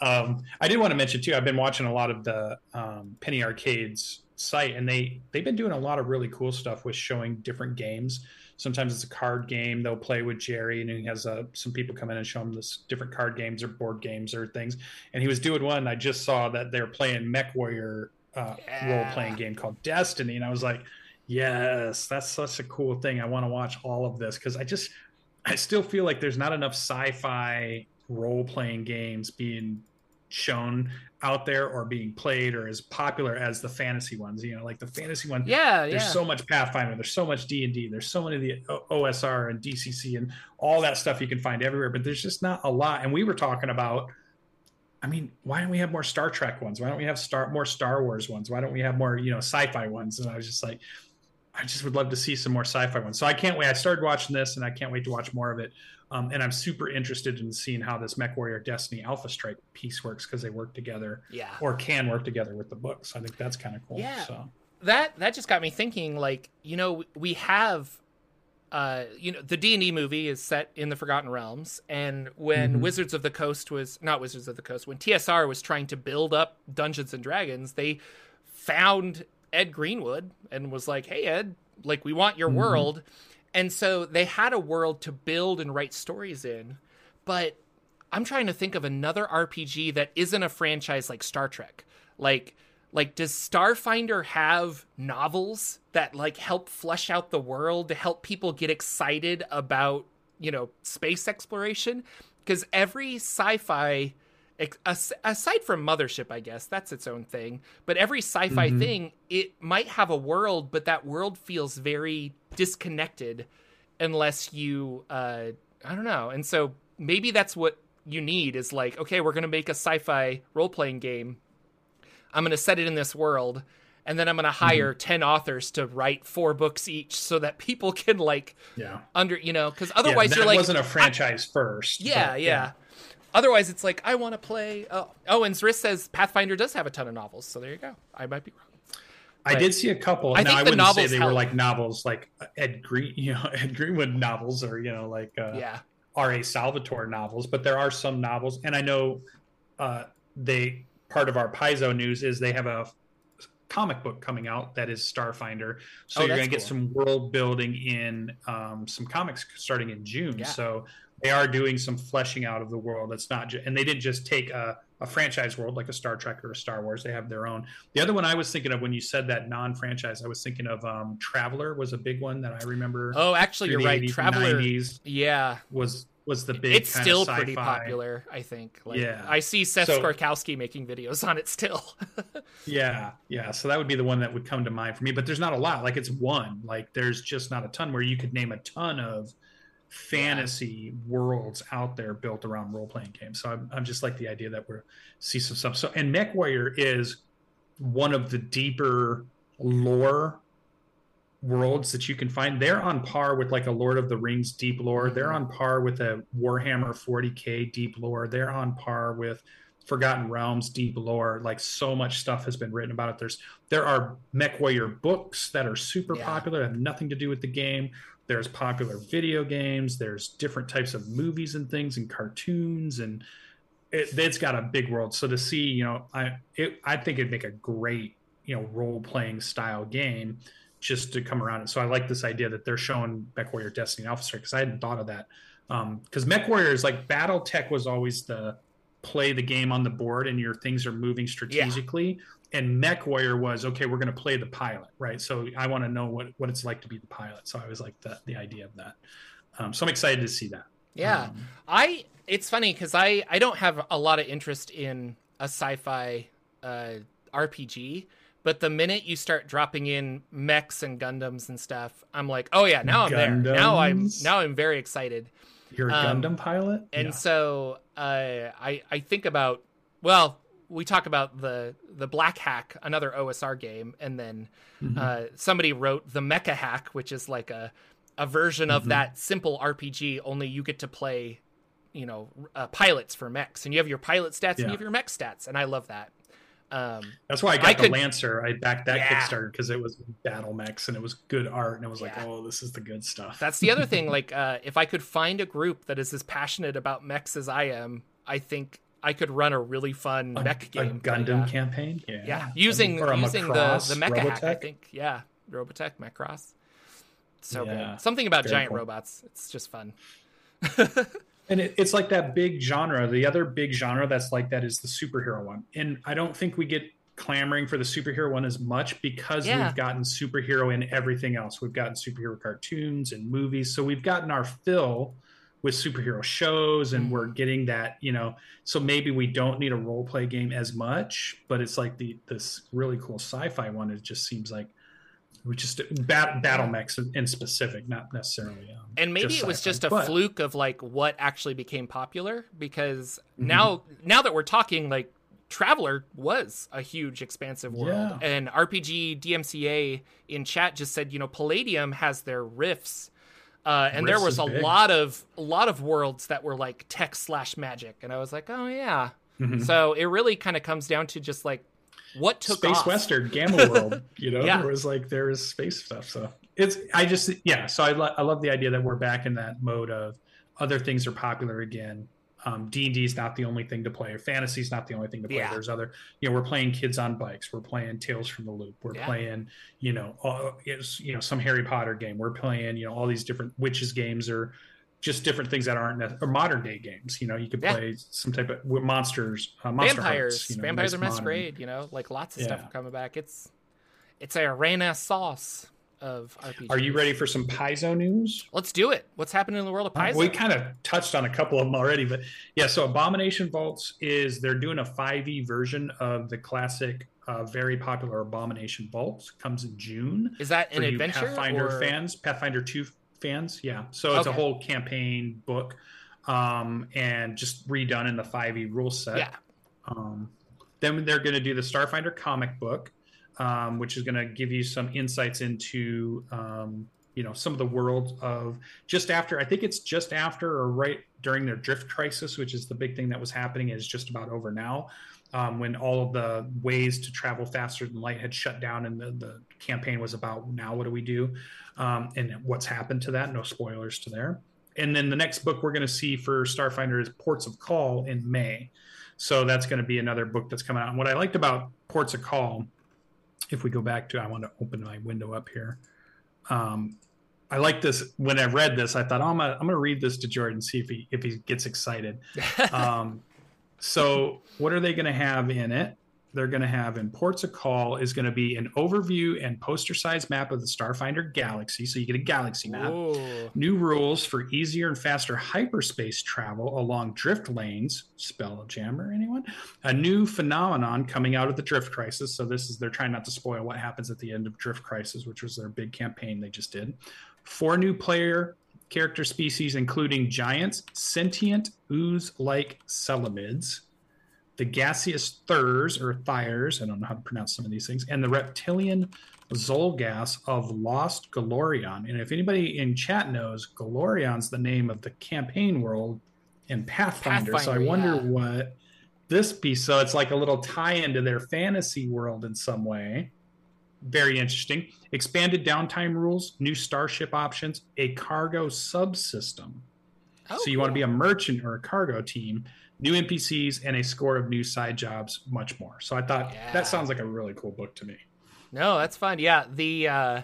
Um, I did want to mention too. I've been watching a lot of the um, Penny Arcade's site, and they they've been doing a lot of really cool stuff with showing different games. Sometimes it's a card game they'll play with Jerry, and he has uh, some people come in and show him this different card games or board games or things. And he was doing one. I just saw that they're playing MechWarrior uh, yeah. role playing game called Destiny, and I was like, yes, that's such a cool thing. I want to watch all of this because I just I still feel like there's not enough sci-fi role playing games being shown out there or being played or as popular as the fantasy ones you know like the fantasy ones. yeah there's yeah. so much pathfinder there's so much d&d there's so many of the osr and dcc and all that stuff you can find everywhere but there's just not a lot and we were talking about I mean, why don't we have more Star Trek ones? Why don't we have Star more Star Wars ones? Why don't we have more, you know, sci-fi ones? And I was just like, I just would love to see some more sci-fi ones. So I can't wait. I started watching this, and I can't wait to watch more of it. Um, and I'm super interested in seeing how this MechWarrior Destiny Alpha Strike piece works because they work together, yeah, or can work together with the books. I think that's kind of cool. Yeah, so. that that just got me thinking. Like, you know, we have, uh, you know, the D and D movie is set in the Forgotten Realms, and when mm-hmm. Wizards of the Coast was not Wizards of the Coast, when TSR was trying to build up Dungeons and Dragons, they found Ed Greenwood and was like, "Hey Ed, like we want your mm-hmm. world." And so they had a world to build and write stories in. But I'm trying to think of another RPG that isn't a franchise like Star Trek. Like like does Starfinder have novels that like help flesh out the world to help people get excited about, you know, space exploration? Because every sci-fi aside from mothership i guess that's its own thing. But every sci-fi mm-hmm. thing it might have a world but that world feels very disconnected unless you uh i don't know. And so maybe that's what you need is like okay we're going to make a sci-fi role-playing game. I'm going to set it in this world and then i'm going to hire mm-hmm. 10 authors to write four books each so that people can like yeah. under you know because otherwise yeah, you're like wasn't a franchise first yeah, but, yeah. yeah Otherwise, it's like I want to play. Oh, oh, and Zris says Pathfinder does have a ton of novels, so there you go. I might be wrong. But I did see a couple. I now, think I the wouldn't novels say they help. were like novels, like Ed Green, you know, Ed Greenwood novels, or you know, like uh, yeah, R.A. Salvatore novels. But there are some novels, and I know uh, they part of our Paizo news is they have a comic book coming out that is Starfinder. So oh, you're going to cool. get some world building in um, some comics starting in June. Yeah. So they are doing some fleshing out of the world. It's not, just, and they didn't just take a, a, franchise world like a Star Trek or a Star Wars. They have their own. The other one I was thinking of when you said that non-franchise, I was thinking of um, Traveller was a big one that I remember. Oh, actually, you're right. Traveller, yeah, was was the big. It's still pretty popular, I think. Like, yeah, I see Seth so, Skorkowsky making videos on it still. yeah, yeah. So that would be the one that would come to mind for me. But there's not a lot. Like it's one. Like there's just not a ton where you could name a ton of fantasy worlds out there built around role playing games. So I'm, I'm just like the idea that we're see some stuff. So and MechWarrior is one of the deeper lore worlds that you can find. They're on par with like a Lord of the Rings deep lore. They're mm-hmm. on par with a Warhammer 40k deep lore. They're on par with Forgotten Realms deep lore. Like so much stuff has been written about it. There's there are MechWarrior books that are super yeah. popular, have nothing to do with the game there's popular video games there's different types of movies and things and cartoons and it, has got a big world. So to see you know i it, i think it'd make a great you know role playing style game just to come around. It so i like this idea that they're showing MechWarrior Destiny Officer because i hadn't thought of that. Because um, MechWarrior is like BattleTech was always the play the game on the board and your things are moving strategically. yeah and MechWarrior was okay. We're going to play the pilot, right? So I want to know what what it's like to be the pilot. So I was like the the idea of that. Um, so I'm excited to see that. Yeah, um, I. It's funny because I I don't have a lot of interest in a sci-fi uh, RPG, but the minute you start dropping in mechs and Gundams and stuff, I'm like, oh yeah, now I'm Gundams? there. Now I'm now I'm very excited. You're a um, Gundam pilot, and yeah. so uh, I I think about well we talk about the the Black Hack, another OSR game, and then mm-hmm. uh, somebody wrote the Mecha Hack, which is like a a version mm-hmm. of that simple RPG. Only you get to play, you know, uh, pilots for mechs, and you have your pilot stats yeah. and you have your mech stats, and I love that. Um, That's why I got I the could, Lancer. I backed that yeah. Kickstarter because it was battle mechs and it was good art, and it was yeah. like, oh, this is the good stuff. That's the other thing. Like, uh, if I could find a group that is as passionate about mechs as I am, I think I could run a really fun a, mech game. A Gundam campaign? Yeah. Yeah. Using using Macross, the the mecha Robotech? hack, I think. Yeah. Robotech, Macross. So yeah. good. Something about Very giant cool. robots. It's just fun. and it, it's like that big genre. The other big genre that's like that is the superhero one. And I don't think we get clamoring for the superhero one as much because yeah. we've gotten superhero in everything else. We've gotten superhero cartoons and movies. So we've gotten our fill with superhero shows and we're mm. getting that you know so maybe we don't need a role play game as much but it's like the this really cool sci-fi one it just seems like we just bat, battle mechs in specific not necessarily um, and maybe it was just a but, fluke of like what actually became popular because mm-hmm. now now that we're talking like Traveller was a huge expansive world, yeah. and RPG DMCA in chat just said, you know, Palladium has their rifts, uh, and there was a big. lot of a lot of worlds that were like tech slash magic, and I was like, oh yeah. Mm-hmm. So it really kind of comes down to just like what took space off? western gamma world you know yeah. there was like there is space stuff so it's i just yeah so I, lo- I love the idea that we're back in that mode of other things are popular again um, D&D is not the only thing to play. Fantasy is not the only thing to play. Yeah. There's other, you know, we're playing Kids on Bikes. We're playing Tales from the Loop. We're yeah. playing, you know, uh, you know, some Harry Potter game. We're playing, you know, all these different witches games or just different things that aren't or modern day games. You know, you could yeah. play some type of monsters, uh, monster vampires, you know, vampires nice are masquerade. You know, like lots of yeah. stuff coming back. It's it's a renaissance of RPGs. Are you ready for some Paizo news? Let's do it. What's happening in the world of Paizo? We kind of touched on a couple of them already, but yeah. So Abomination Vaults is they're doing a 5e version of the classic, uh, very popular Abomination Vaults. Comes in June. Is that an adventure? Pathfinder or... fans, Pathfinder Two fans. Yeah. So it's okay. a whole campaign book, um, and just redone in the 5e rule set. Yeah. Um, then they're going to do the Starfinder comic book, um, which is going to give you some insights into, um, you know, some of the world of just after. I think it's just after or right during their drift crisis, which is the big thing that was happening. Is just about over now. Um, when all of the ways to travel faster than light had shut down and the, the campaign was about now what do we do um, and what's happened to that. No spoilers to there. And then the next book we're going to see for Starfinder is Ports of Call in May. So that's going to be another book that's coming out. And what I liked about Ports of Call, if we go back to, I want to open my window up here. Um, I like this. When I read this, I thought, oh, I'm gonna, I'm gonna read this to Jordan, see if he if he gets excited. um, so, what are they going to have in it? They're going to have in ports of call is going to be an overview and poster size map of the Starfinder galaxy. So you get a galaxy map. New rules for easier and faster hyperspace travel along drift lanes. Spelljammer, anyone? A new phenomenon coming out of the drift crisis. So this is they're trying not to spoil what happens at the end of drift crisis, which was their big campaign they just did. Four new player character species, including giants, sentient ooze-like celamids the gaseous thurs or thyrs, I don't know how to pronounce some of these things, and the reptilian Zolgas of Lost Golarion. And if anybody in chat knows, Golarion's the name of the campaign world in Pathfinder. Pathfinder so I wonder yeah. what this piece. So it's like a little tie into their fantasy world in some way. Very interesting. Expanded downtime rules, new starship options, a cargo subsystem. Oh, so you cool. want to be a merchant or a cargo team new NPCs, and a score of new side jobs, much more. So I thought yeah. that sounds like a really cool book to me. No, that's fun. Yeah, the uh,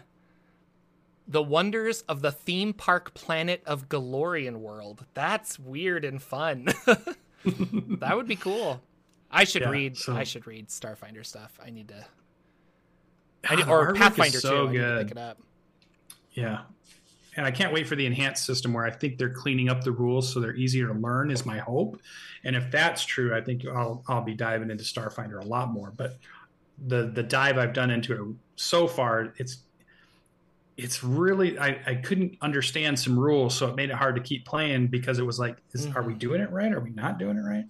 the wonders of the theme park planet of Golarion World. That's weird and fun. that would be cool. I should yeah, read. So... I should read Starfinder stuff. I need to. I need, or Pathfinder so too. Good. pick it up. Yeah, and I can't wait for the enhanced system where I think they're cleaning up the rules so they're easier to learn. Is my hope, and if that's true, I think I'll I'll be diving into Starfinder a lot more. But the the dive I've done into it so far, it's it's really I, I couldn't understand some rules, so it made it hard to keep playing because it was like, is, mm-hmm. are we mm-hmm. doing it right? Are we not doing it right?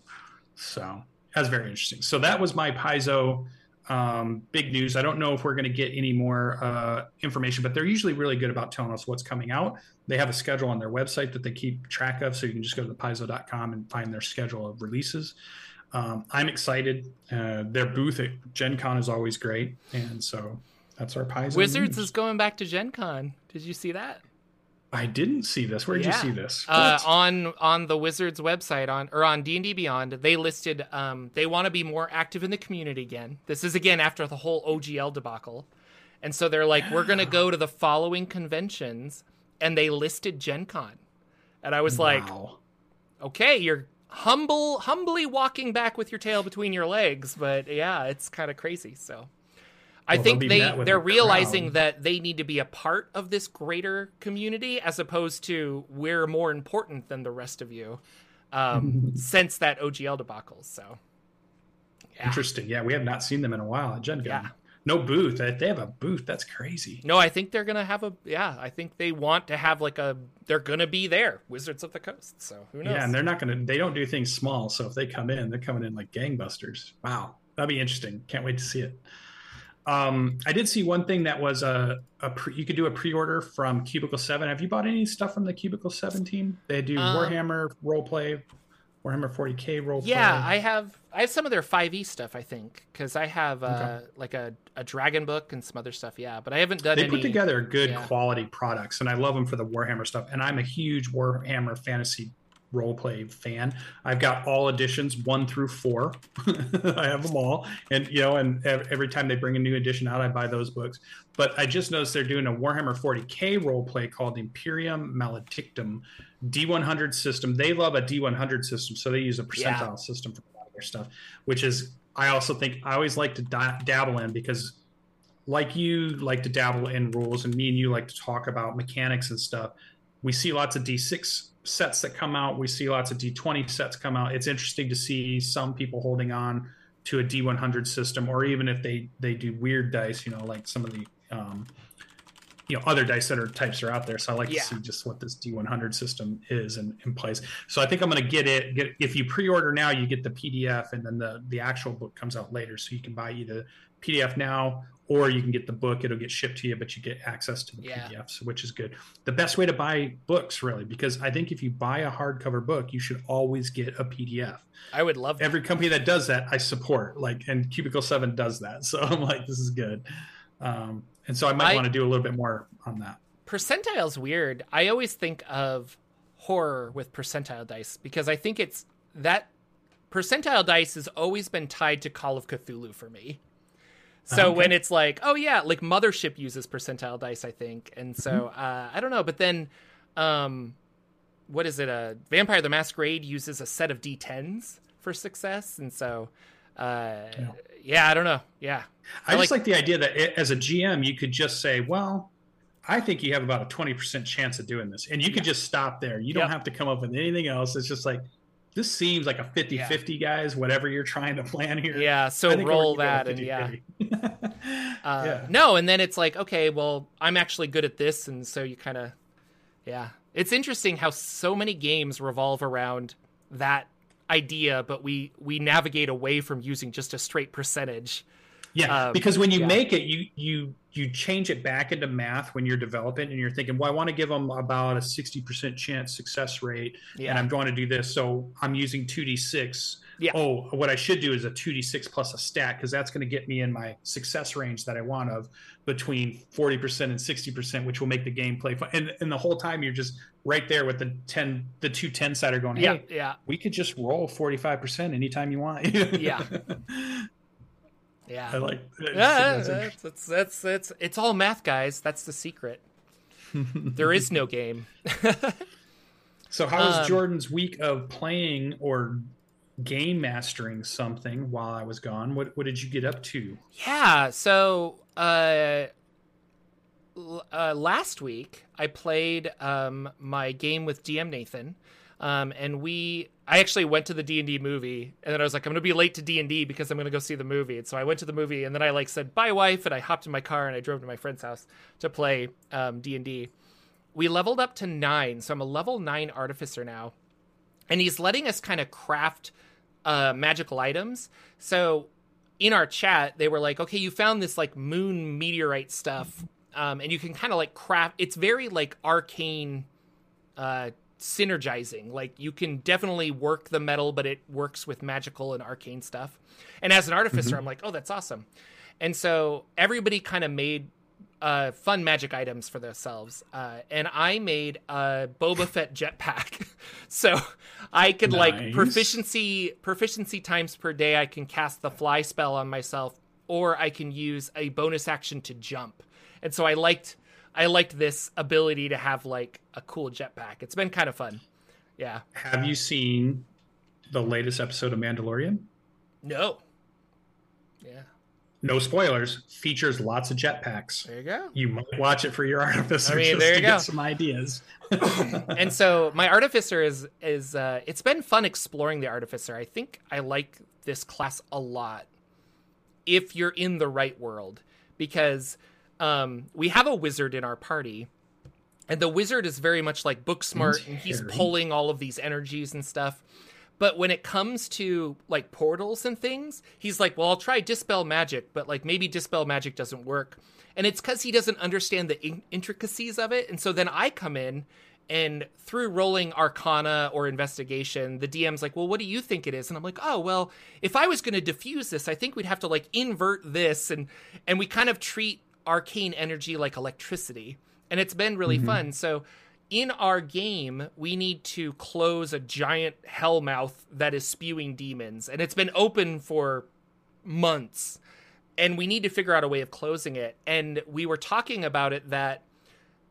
So that's very interesting. So that was my Paizo um, big news. I don't know if we're going to get any more uh, information, but they're usually really good about telling us what's coming out. They have a schedule on their website that they keep track of, so you can just go to thepaizo.com and find their schedule of releases. Um, I'm excited. Uh, their booth at Gen Con is always great, and so that's our Paizo. Wizards news. is going back to Gen Con. Did you see that? I didn't see this. Where did yeah. you see this? Uh, on on the Wizards website on or on D and D Beyond, they listed um, they want to be more active in the community again. This is again after the whole OGL debacle, and so they're like, yeah. we're going to go to the following conventions, and they listed Gen Con, and I was wow. like, okay, you're humble, humbly walking back with your tail between your legs, but yeah, it's kind of crazy. So I well, think they they're realizing that they need to be a part of this greater community as opposed to we're more important than the rest of you um, since that OGL debacle. So yeah. interesting. Yeah, we have not seen them in a while at Gen Con. Yeah. no booth. They have a booth. That's crazy. No, I think they're gonna have a. Yeah, I think they want to have like a. They're gonna be there, Wizards of the Coast. So who knows? Yeah, and they're not gonna. They don't do things small. So if they come in, they're coming in like gangbusters. Wow, that'd be interesting. Can't wait to see it. Um, I did see one thing that was a, a pre, you could do a pre-order from Cubicle Seven. Have you bought any stuff from the Cubicle Seven team? They do um, Warhammer role play, Warhammer 40k role. Yeah, I have I have some of their 5e stuff. I think because I have uh, okay. like a, a dragon book and some other stuff. Yeah, but I haven't done. They any... put together good yeah. quality products, and I love them for the Warhammer stuff. And I'm a huge Warhammer fantasy role play fan. I've got all editions one through four. I have them all, and you know, and every time they bring a new edition out, I buy those books. But I just noticed they're doing a Warhammer 40k role play called Imperium Maledictum, D100 system. They love a D100 system, so they use a percentile yeah. system for a lot of their stuff, which is I also think I always like to dabble in because like you like to dabble in rules and me and you like to talk about mechanics and stuff. We see lots of D6 sets that come out. We see lots of D20 sets come out. It's interesting to see some people holding on to a D100 system, or even if they they do weird dice, you know, like some of the um, you know other dice that are types are out there. So I like yeah. to see just what this D100 system is and in place. So I think I'm going to get it. Get if you pre-order now, you get the PDF, and then the the actual book comes out later. So you can buy either PDF now or you can get the book it'll get shipped to you but you get access to the yeah. pdfs which is good. The best way to buy books really because i think if you buy a hardcover book you should always get a pdf i would love that. every company that does that i support like and cubicle 7 does that so i'm like this is good. Um, and so i might I, want to do a little bit more on that. Percentile's weird. I always think of horror with percentile dice because i think it's that percentile dice has always been tied to call of cthulhu for me so okay. when it's like, oh yeah, like Mothership uses percentile dice, I think, and so mm-hmm. uh, I don't know, but then, um, what is it? A uh, Vampire the Masquerade uses a set of D10s for success, and so, uh, yeah. yeah, I don't know, yeah. I, I just like, like the idea that it, as a GM, you could just say, well, I think you have about a twenty percent chance of doing this, and you yeah. could just stop there. You don't have to come up with anything else. It's just like this seems like a 50 yeah. 50 guys whatever you're trying to plan here. Yeah so roll that and yeah. uh, yeah. no and then it's like okay well i'm actually good at this and so you kind of yeah. It's interesting how so many games revolve around that idea but we we navigate away from using just a straight percentage yeah, um, because when you yeah. make it, you you you change it back into math when you're developing, and you're thinking, well, I want to give them about a sixty percent chance success rate, yeah. and I'm going to do this, so I'm using two d six. Yeah. Oh, what I should do is a two d six plus a stat because that's going to get me in my success range that I want of between forty percent and sixty percent, which will make the gameplay fun. And and the whole time you're just right there with the ten, the two ten side are going. Hey, yeah, yeah. We could just roll forty five percent anytime you want. yeah. Yeah, I like. Yeah, that's, that's that's it's it's all math, guys. That's the secret. there is no game. so, how was um, Jordan's week of playing or game mastering something while I was gone? What what did you get up to? Yeah, so uh, uh last week I played um my game with DM Nathan. Um, and we, I actually went to the D and D movie, and then I was like, I'm gonna be late to D and D because I'm gonna go see the movie. And so I went to the movie, and then I like said bye, wife, and I hopped in my car and I drove to my friend's house to play um, D and D. We leveled up to nine, so I'm a level nine artificer now, and he's letting us kind of craft uh, magical items. So in our chat, they were like, okay, you found this like moon meteorite stuff, um, and you can kind of like craft. It's very like arcane. Uh, synergizing. Like you can definitely work the metal, but it works with magical and arcane stuff. And as an artificer, mm-hmm. I'm like, oh, that's awesome. And so everybody kind of made uh, fun magic items for themselves. Uh, and I made a Boba Fett jetpack. so I could nice. like proficiency proficiency times per day. I can cast the fly spell on myself, or I can use a bonus action to jump. And so I liked I liked this ability to have like a cool jetpack. It's been kind of fun. Yeah. Have you seen the latest episode of Mandalorian? No. Yeah. No spoilers. Features lots of jetpacks. There you go. You might watch it for your artificer I mean, just there you to go. get some ideas. and so my artificer is is uh, it's been fun exploring the artificer. I think I like this class a lot if you're in the right world because um, we have a wizard in our party and the wizard is very much like book smart and he's pulling all of these energies and stuff. But when it comes to like portals and things he's like well i'll try dispel magic but like maybe dispel magic doesn't work. And it's because he doesn't understand the in- intricacies of it and so then i come in and through rolling arcana or investigation the dm's like well what do you think it is? And i'm like oh well if i was going to diffuse this i think we'd have to like invert this and and we kind of treat arcane energy like electricity and it's been really mm-hmm. fun so in our game we need to close a giant hellmouth that is spewing demons and it's been open for months and we need to figure out a way of closing it and we were talking about it that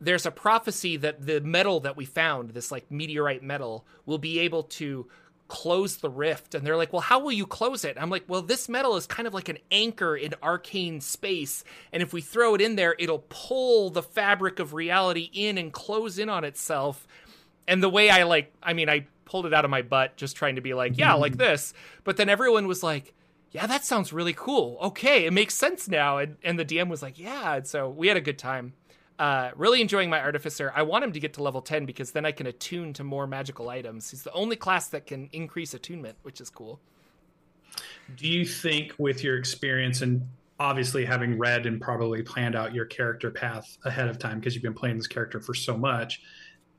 there's a prophecy that the metal that we found, this like meteorite metal, will be able to close the rift. And they're like, well, how will you close it? I'm like, well, this metal is kind of like an anchor in arcane space. And if we throw it in there, it'll pull the fabric of reality in and close in on itself. And the way I like, I mean, I pulled it out of my butt just trying to be like, yeah, like mm-hmm. this. But then everyone was like, yeah, that sounds really cool. Okay, it makes sense now. And, and the DM was like, yeah. And so we had a good time. Uh, really enjoying my artificer. I want him to get to level 10 because then I can attune to more magical items. He's the only class that can increase attunement, which is cool. Do you think, with your experience and obviously having read and probably planned out your character path ahead of time because you've been playing this character for so much,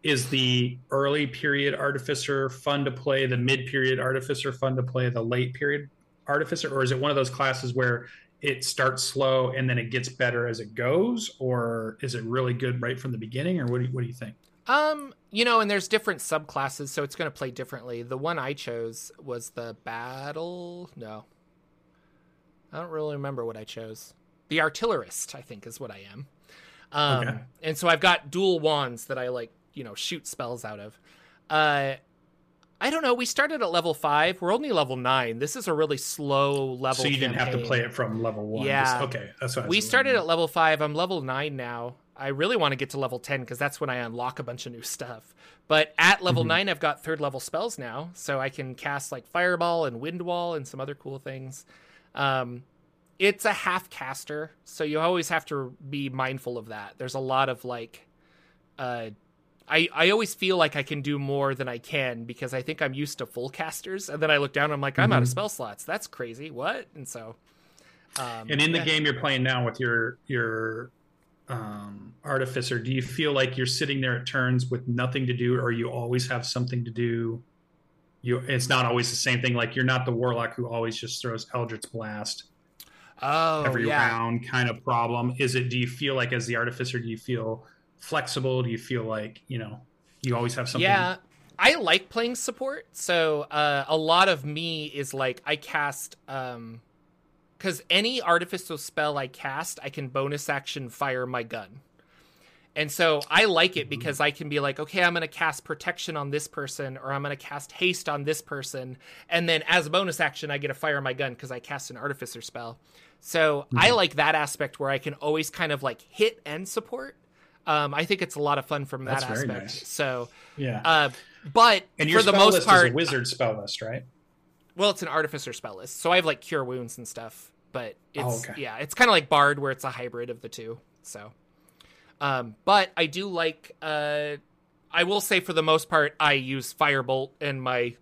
is the early period artificer fun to play, the mid period artificer fun to play, the late period artificer, or is it one of those classes where it starts slow and then it gets better as it goes, or is it really good right from the beginning, or what do you, what do you think? Um, you know, and there's different subclasses, so it's going to play differently. The one I chose was the battle. No, I don't really remember what I chose. The artillerist, I think, is what I am. Um, okay. and so I've got dual wands that I like, you know, shoot spells out of. Uh, I don't know. We started at level five. We're only level nine. This is a really slow level. So you didn't campaign. have to play it from level one. Yeah. Just, okay. That's what we started at level five. I'm level nine now. I really want to get to level 10 because that's when I unlock a bunch of new stuff. But at level mm-hmm. 9, I've got third level spells now. So I can cast like Fireball and Wind Wall and some other cool things. Um, it's a half caster. So you always have to be mindful of that. There's a lot of like uh, I, I always feel like I can do more than I can because I think I'm used to full casters. And then I look down and I'm like, I'm mm-hmm. out of mm-hmm. spell slots. That's crazy. What? And so. Um, and in the yeah. game you're playing now with your your um, artificer, do you feel like you're sitting there at turns with nothing to do, or you always have something to do? You, it's not always the same thing. Like you're not the warlock who always just throws Eldritch Blast oh, every yeah. round kind of problem. Is it? Do you feel like as the artificer, do you feel flexible? Do you feel like you know you always have something? Yeah, I like playing support. So uh, a lot of me is like I cast um because any artificer spell I cast, I can bonus action fire my gun. And so I like it because I can be like, okay, I'm going to cast protection on this person, or I'm going to cast haste on this person. And then as a bonus action, I get to fire my gun because I cast an artificer spell. So mm-hmm. I like that aspect where I can always kind of like hit and support. Um, I think it's a lot of fun from that That's aspect. Nice. So yeah, uh, but and for the most part, wizard spell list, right? Well, it's an artificer spell list, so I have like cure wounds and stuff. But it's oh, okay. yeah, it's kind of like bard where it's a hybrid of the two. So, um, but I do like. Uh, I will say for the most part, I use firebolt and my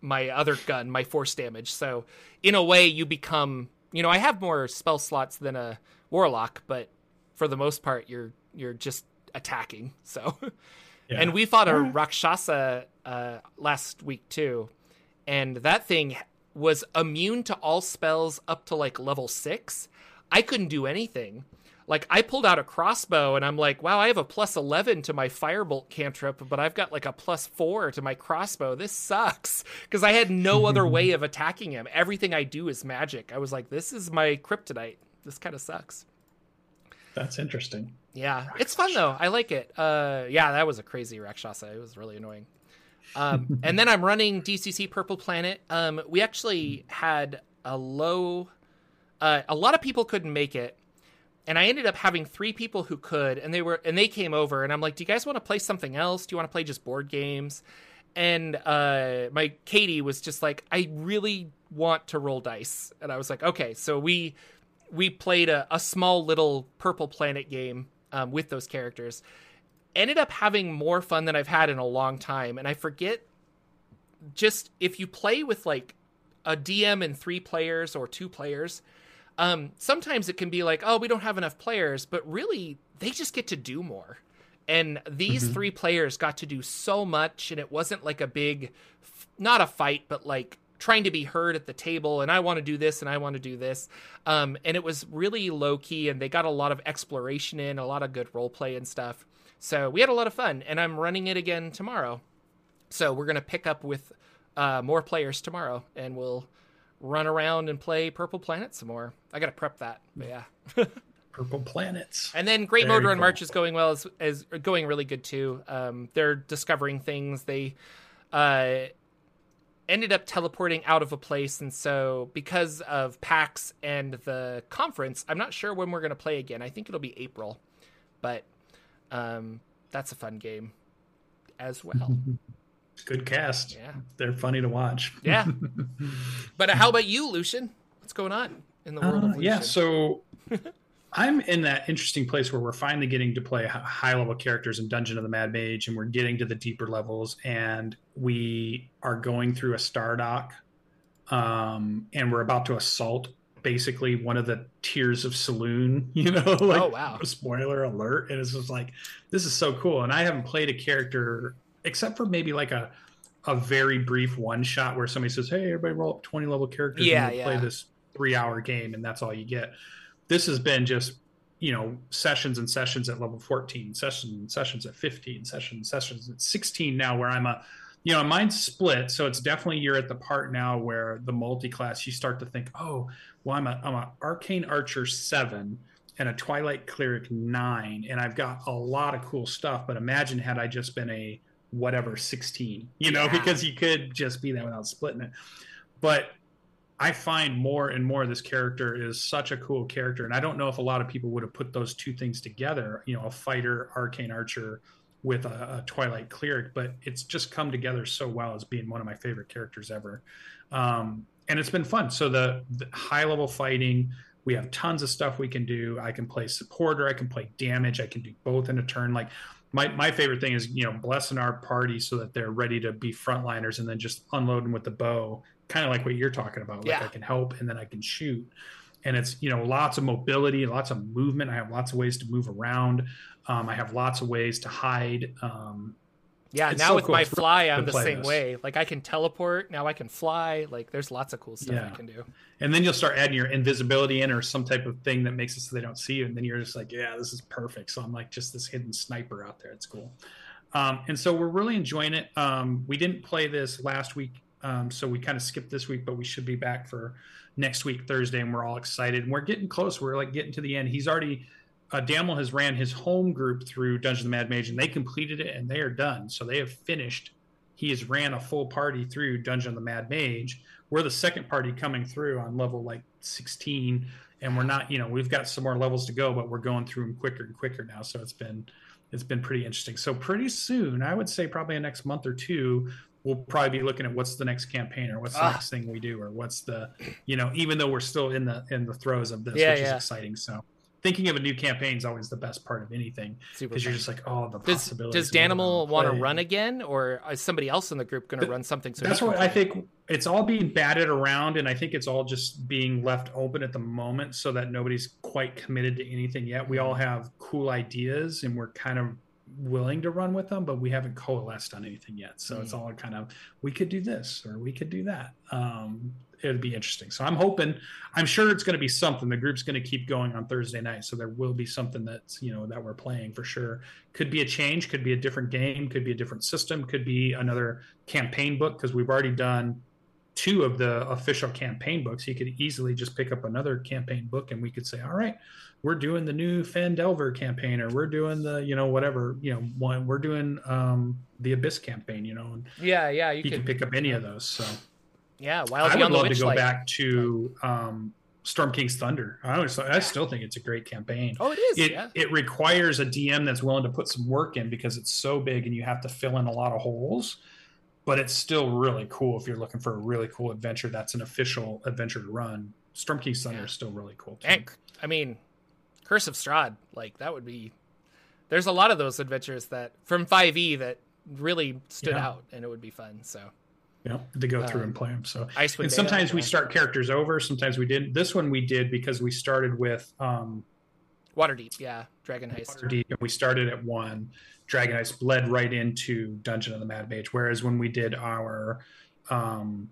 my other gun, my force damage. So in a way, you become. You know, I have more spell slots than a warlock, but for the most part, you're you're just attacking. So, yeah. and we fought a Rakshasa uh, last week too, and that thing was immune to all spells up to like level six. I couldn't do anything. Like I pulled out a crossbow and I'm like, wow, I have a plus eleven to my firebolt cantrip, but I've got like a plus four to my crossbow. This sucks because I had no other way of attacking him. Everything I do is magic. I was like, this is my kryptonite. This kind of sucks. That's interesting. Yeah, it's fun though. I like it. Uh, yeah, that was a crazy Rakshasa. It was really annoying. Um, and then I'm running DCC Purple Planet. Um, we actually had a low. Uh, a lot of people couldn't make it, and I ended up having three people who could, and they were and they came over, and I'm like, "Do you guys want to play something else? Do you want to play just board games?" And uh, my Katie was just like, "I really want to roll dice," and I was like, "Okay." So we we played a, a small little Purple Planet game um, with those characters. Ended up having more fun than I've had in a long time, and I forget just if you play with like a DM and three players or two players, um, sometimes it can be like, oh, we don't have enough players, but really they just get to do more. And these mm-hmm. three players got to do so much, and it wasn't like a big, not a fight, but like trying to be heard at the table and I want to do this and I want to do this. Um, and it was really low key and they got a lot of exploration in, a lot of good role play and stuff. So we had a lot of fun and I'm running it again tomorrow. So we're going to pick up with uh, more players tomorrow and we'll run around and play Purple Planet some more. I got to prep that, but yeah. Purple Planets. And then Great Motor and March is going well as, as going really good too. Um, they're discovering things. They uh, ended up teleporting out of a place and so because of pax and the conference i'm not sure when we're going to play again. I think it'll be april but um, that's a fun game as well. Good cast. Yeah. They're funny to watch. Yeah. But how about you Lucien? What's going on in the world uh, of Lucien? yeah so I'm in that interesting place where we're finally getting to play high level characters in Dungeon of the Mad Mage, and we're getting to the deeper levels, and we are going through a star dock, um, and we're about to assault basically one of the tiers of saloon. You know, like oh, wow. spoiler alert, and it's just like this is so cool. And I haven't played a character except for maybe like a a very brief one shot where somebody says, "Hey, everybody, roll up twenty level characters yeah, and we'll yeah. play this three hour game," and that's all you get this has been just you know sessions and sessions at level 14 sessions and sessions at 15 sessions and sessions at 16 now where i'm a you know mine's split so it's definitely you're at the part now where the multi-class you start to think oh well i'm a i'm a arcane archer 7 and a twilight cleric 9 and i've got a lot of cool stuff but imagine had i just been a whatever 16 you know yeah. because you could just be that without splitting it but I find more and more this character is such a cool character, and I don't know if a lot of people would have put those two things together. You know, a fighter, arcane archer, with a, a Twilight cleric, but it's just come together so well as being one of my favorite characters ever, um, and it's been fun. So the, the high level fighting, we have tons of stuff we can do. I can play supporter, I can play damage, I can do both in a turn. Like my, my favorite thing is you know blessing our party so that they're ready to be frontliners and then just unloading with the bow kind of like what you're talking about. Like yeah. I can help and then I can shoot. And it's, you know, lots of mobility, lots of movement. I have lots of ways to move around. Um, I have lots of ways to hide. Um, yeah, now so with cool. my fly, I'm the same this. way. Like I can teleport. Now I can fly. Like there's lots of cool stuff yeah. I can do. And then you'll start adding your invisibility in or some type of thing that makes it so they don't see you. And then you're just like, yeah, this is perfect. So I'm like just this hidden sniper out there. It's cool. Um, and so we're really enjoying it. Um, we didn't play this last week um, so we kind of skipped this week, but we should be back for next week, Thursday, and we're all excited. And we're getting close. We're like getting to the end. He's already, uh, Damel has ran his home group through Dungeon of the Mad Mage, and they completed it and they are done. So they have finished. He has ran a full party through Dungeon of the Mad Mage. We're the second party coming through on level like 16, and we're not, you know, we've got some more levels to go, but we're going through them quicker and quicker now. So it's been it's been pretty interesting. So pretty soon, I would say probably a next month or two, we'll probably be looking at what's the next campaign or what's the ah. next thing we do or what's the you know even though we're still in the in the throes of this yeah, which yeah. is exciting. So thinking of a new campaign is always the best part of anything because you're just like oh the does, possibilities does danimal want to run again or is somebody else in the group going to run something so that's what i think it's all being batted around and i think it's all just being left open at the moment so that nobody's quite committed to anything yet. We all have cool ideas and we're kind of willing to run with them, but we haven't coalesced on anything yet. So mm. it's all kind of we could do this or we could do that. Um, it'd be interesting. So I'm hoping, I'm sure it's going to be something. The group's going to keep going on Thursday night, so there will be something that's you know that we're playing for sure. Could be a change, could be a different game, could be a different system, could be another campaign book because we've already done two of the official campaign books. You could easily just pick up another campaign book and we could say, all right, we're doing the new Phandelver campaign or we're doing the, you know, whatever, you know, one, we're doing um, the Abyss campaign, you know. And yeah, yeah. You, you can pick up any of those. So yeah, Wild I would love to go light. back to um, Storm King's Thunder. I, always, I still think it's a great campaign. Oh, it is. It, yeah. it requires a DM that's willing to put some work in because it's so big and you have to fill in a lot of holes but it's still really cool if you're looking for a really cool adventure that's an official adventure to run Storm King's Thunder yeah. is still really cool. Too. And I mean, Curse of Strahd, like that would be. There's a lot of those adventures that from 5e that really stood yeah. out, and it would be fun. So. Yeah, to go through um, and play them. So, and sometimes we start characters over. Sometimes we didn't. This one we did because we started with um, Waterdeep. Yeah, Dragon Heist. Waterdeep, and we started at one. Dragon Heist bled right into Dungeon of the Mad Mage. Whereas when we did our um,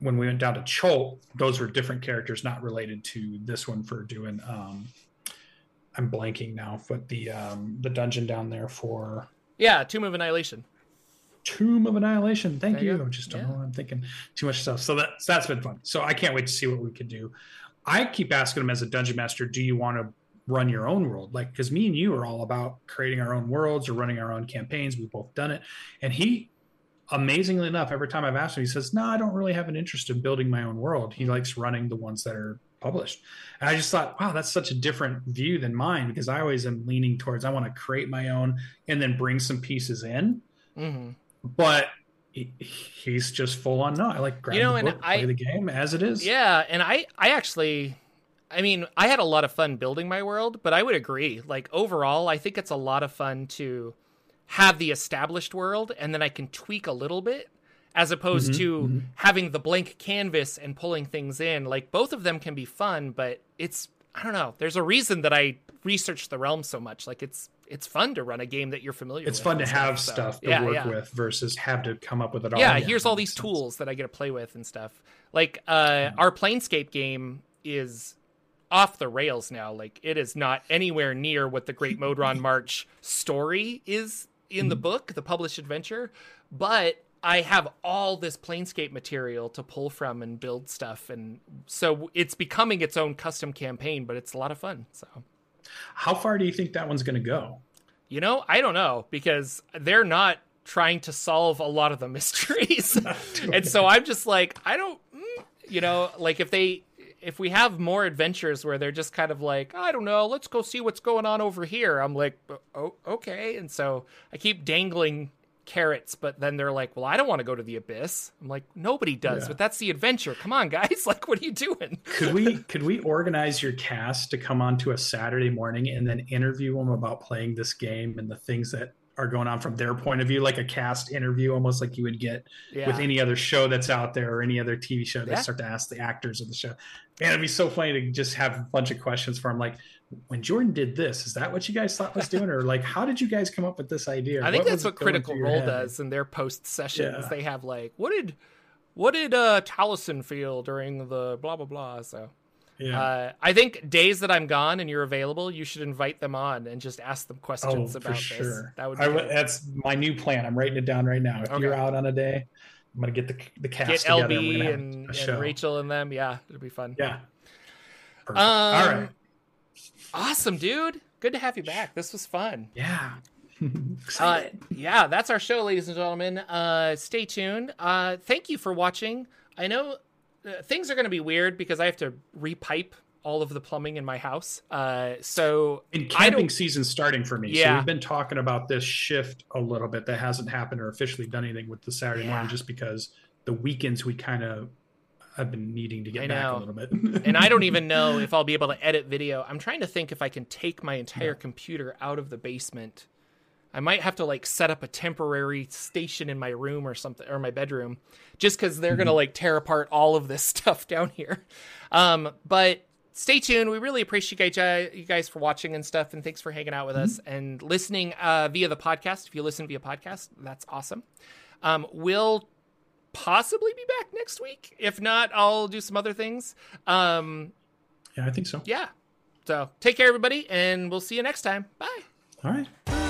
when we went down to Chult, those were different characters, not related to this one for doing. Um, I'm blanking now, but the um, the dungeon down there for yeah, Tomb of Annihilation. Tomb of Annihilation. Thank there you. you just don't yeah. know. I'm thinking too much stuff. So that's that's been fun. So I can't wait to see what we can do. I keep asking him as a dungeon master, do you want to run your own world? Like, because me and you are all about creating our own worlds or running our own campaigns. We've both done it, and he amazingly enough, every time I've asked him, he says, "No, I don't really have an interest in building my own world. He likes running the ones that are published." And I just thought, wow, that's such a different view than mine because I always am leaning towards I want to create my own and then bring some pieces in. Mm-hmm. But he, he's just full on no. I like grab you know, the book, I, play the game as it is. Yeah, and I I actually I mean, I had a lot of fun building my world, but I would agree. Like overall, I think it's a lot of fun to have the established world and then I can tweak a little bit as opposed mm-hmm, to mm-hmm. having the blank canvas and pulling things in. Like both of them can be fun, but it's I don't know. There's a reason that I research the realm so much. Like it's it's fun to run a game that you're familiar it's with. It's fun to have stuff, stuff to yeah, work yeah. with versus have to come up with it all. Yeah, here's all these sense. tools that I get to play with and stuff. Like uh, mm-hmm. our Planescape game is off the rails now. Like it is not anywhere near what the Great Modron March story is in the mm-hmm. book, the published adventure, but I have all this Planescape material to pull from and build stuff, and so it's becoming its own custom campaign. But it's a lot of fun. So, how far do you think that one's going to go? You know, I don't know because they're not trying to solve a lot of the mysteries, and so I'm just like, I don't, mm, you know, like if they if we have more adventures where they're just kind of like, I don't know, let's go see what's going on over here. I'm like, oh, oh okay. And so I keep dangling carrots, but then they're like, well, I don't want to go to the abyss. I'm like, nobody does, yeah. but that's the adventure. Come on, guys. Like, what are you doing? could we, could we organize your cast to come on to a Saturday morning and then interview them about playing this game and the things that are going on from their point of view, like a cast interview, almost like you would get yeah. with any other show that's out there or any other TV show. They yeah. start to ask the actors of the show. Man, it'd be so funny to just have a bunch of questions for them, like, when Jordan did this, is that what you guys thought was doing, or like, how did you guys come up with this idea? I think what that's what Critical Role does in their post sessions. Yeah. They have like, what did what did uh Taliesin feel during the blah blah blah? So yeah. Uh, I think days that I'm gone and you're available, you should invite them on and just ask them questions oh, about sure. this. That would I, that's my new plan. I'm writing it down right now. If okay. you're out on a day, I'm gonna get the the cast get together. LB and, and, Rachel and them. Yeah, it'll be fun. Yeah. Um, All right. Awesome, dude. Good to have you back. This was fun. Yeah. uh, yeah, that's our show, ladies and gentlemen. Uh, stay tuned. Uh, thank you for watching. I know uh, things are going to be weird because I have to repipe all of the plumbing in my house. Uh, so in camping season starting for me. Yeah. So we've been talking about this shift a little bit that hasn't happened or officially done anything with the Saturday yeah. morning just because the weekends we kind of have been needing to get back a little bit. and I don't even know if I'll be able to edit video. I'm trying to think if I can take my entire yeah. computer out of the basement I might have to like set up a temporary station in my room or something or my bedroom just cuz they're mm-hmm. going to like tear apart all of this stuff down here. Um, but stay tuned. We really appreciate you guys for watching and stuff and thanks for hanging out with mm-hmm. us and listening uh, via the podcast. If you listen via podcast, that's awesome. Um, we'll possibly be back next week. If not, I'll do some other things. Um, yeah, I think so. Yeah. So take care, everybody, and we'll see you next time. Bye. All right.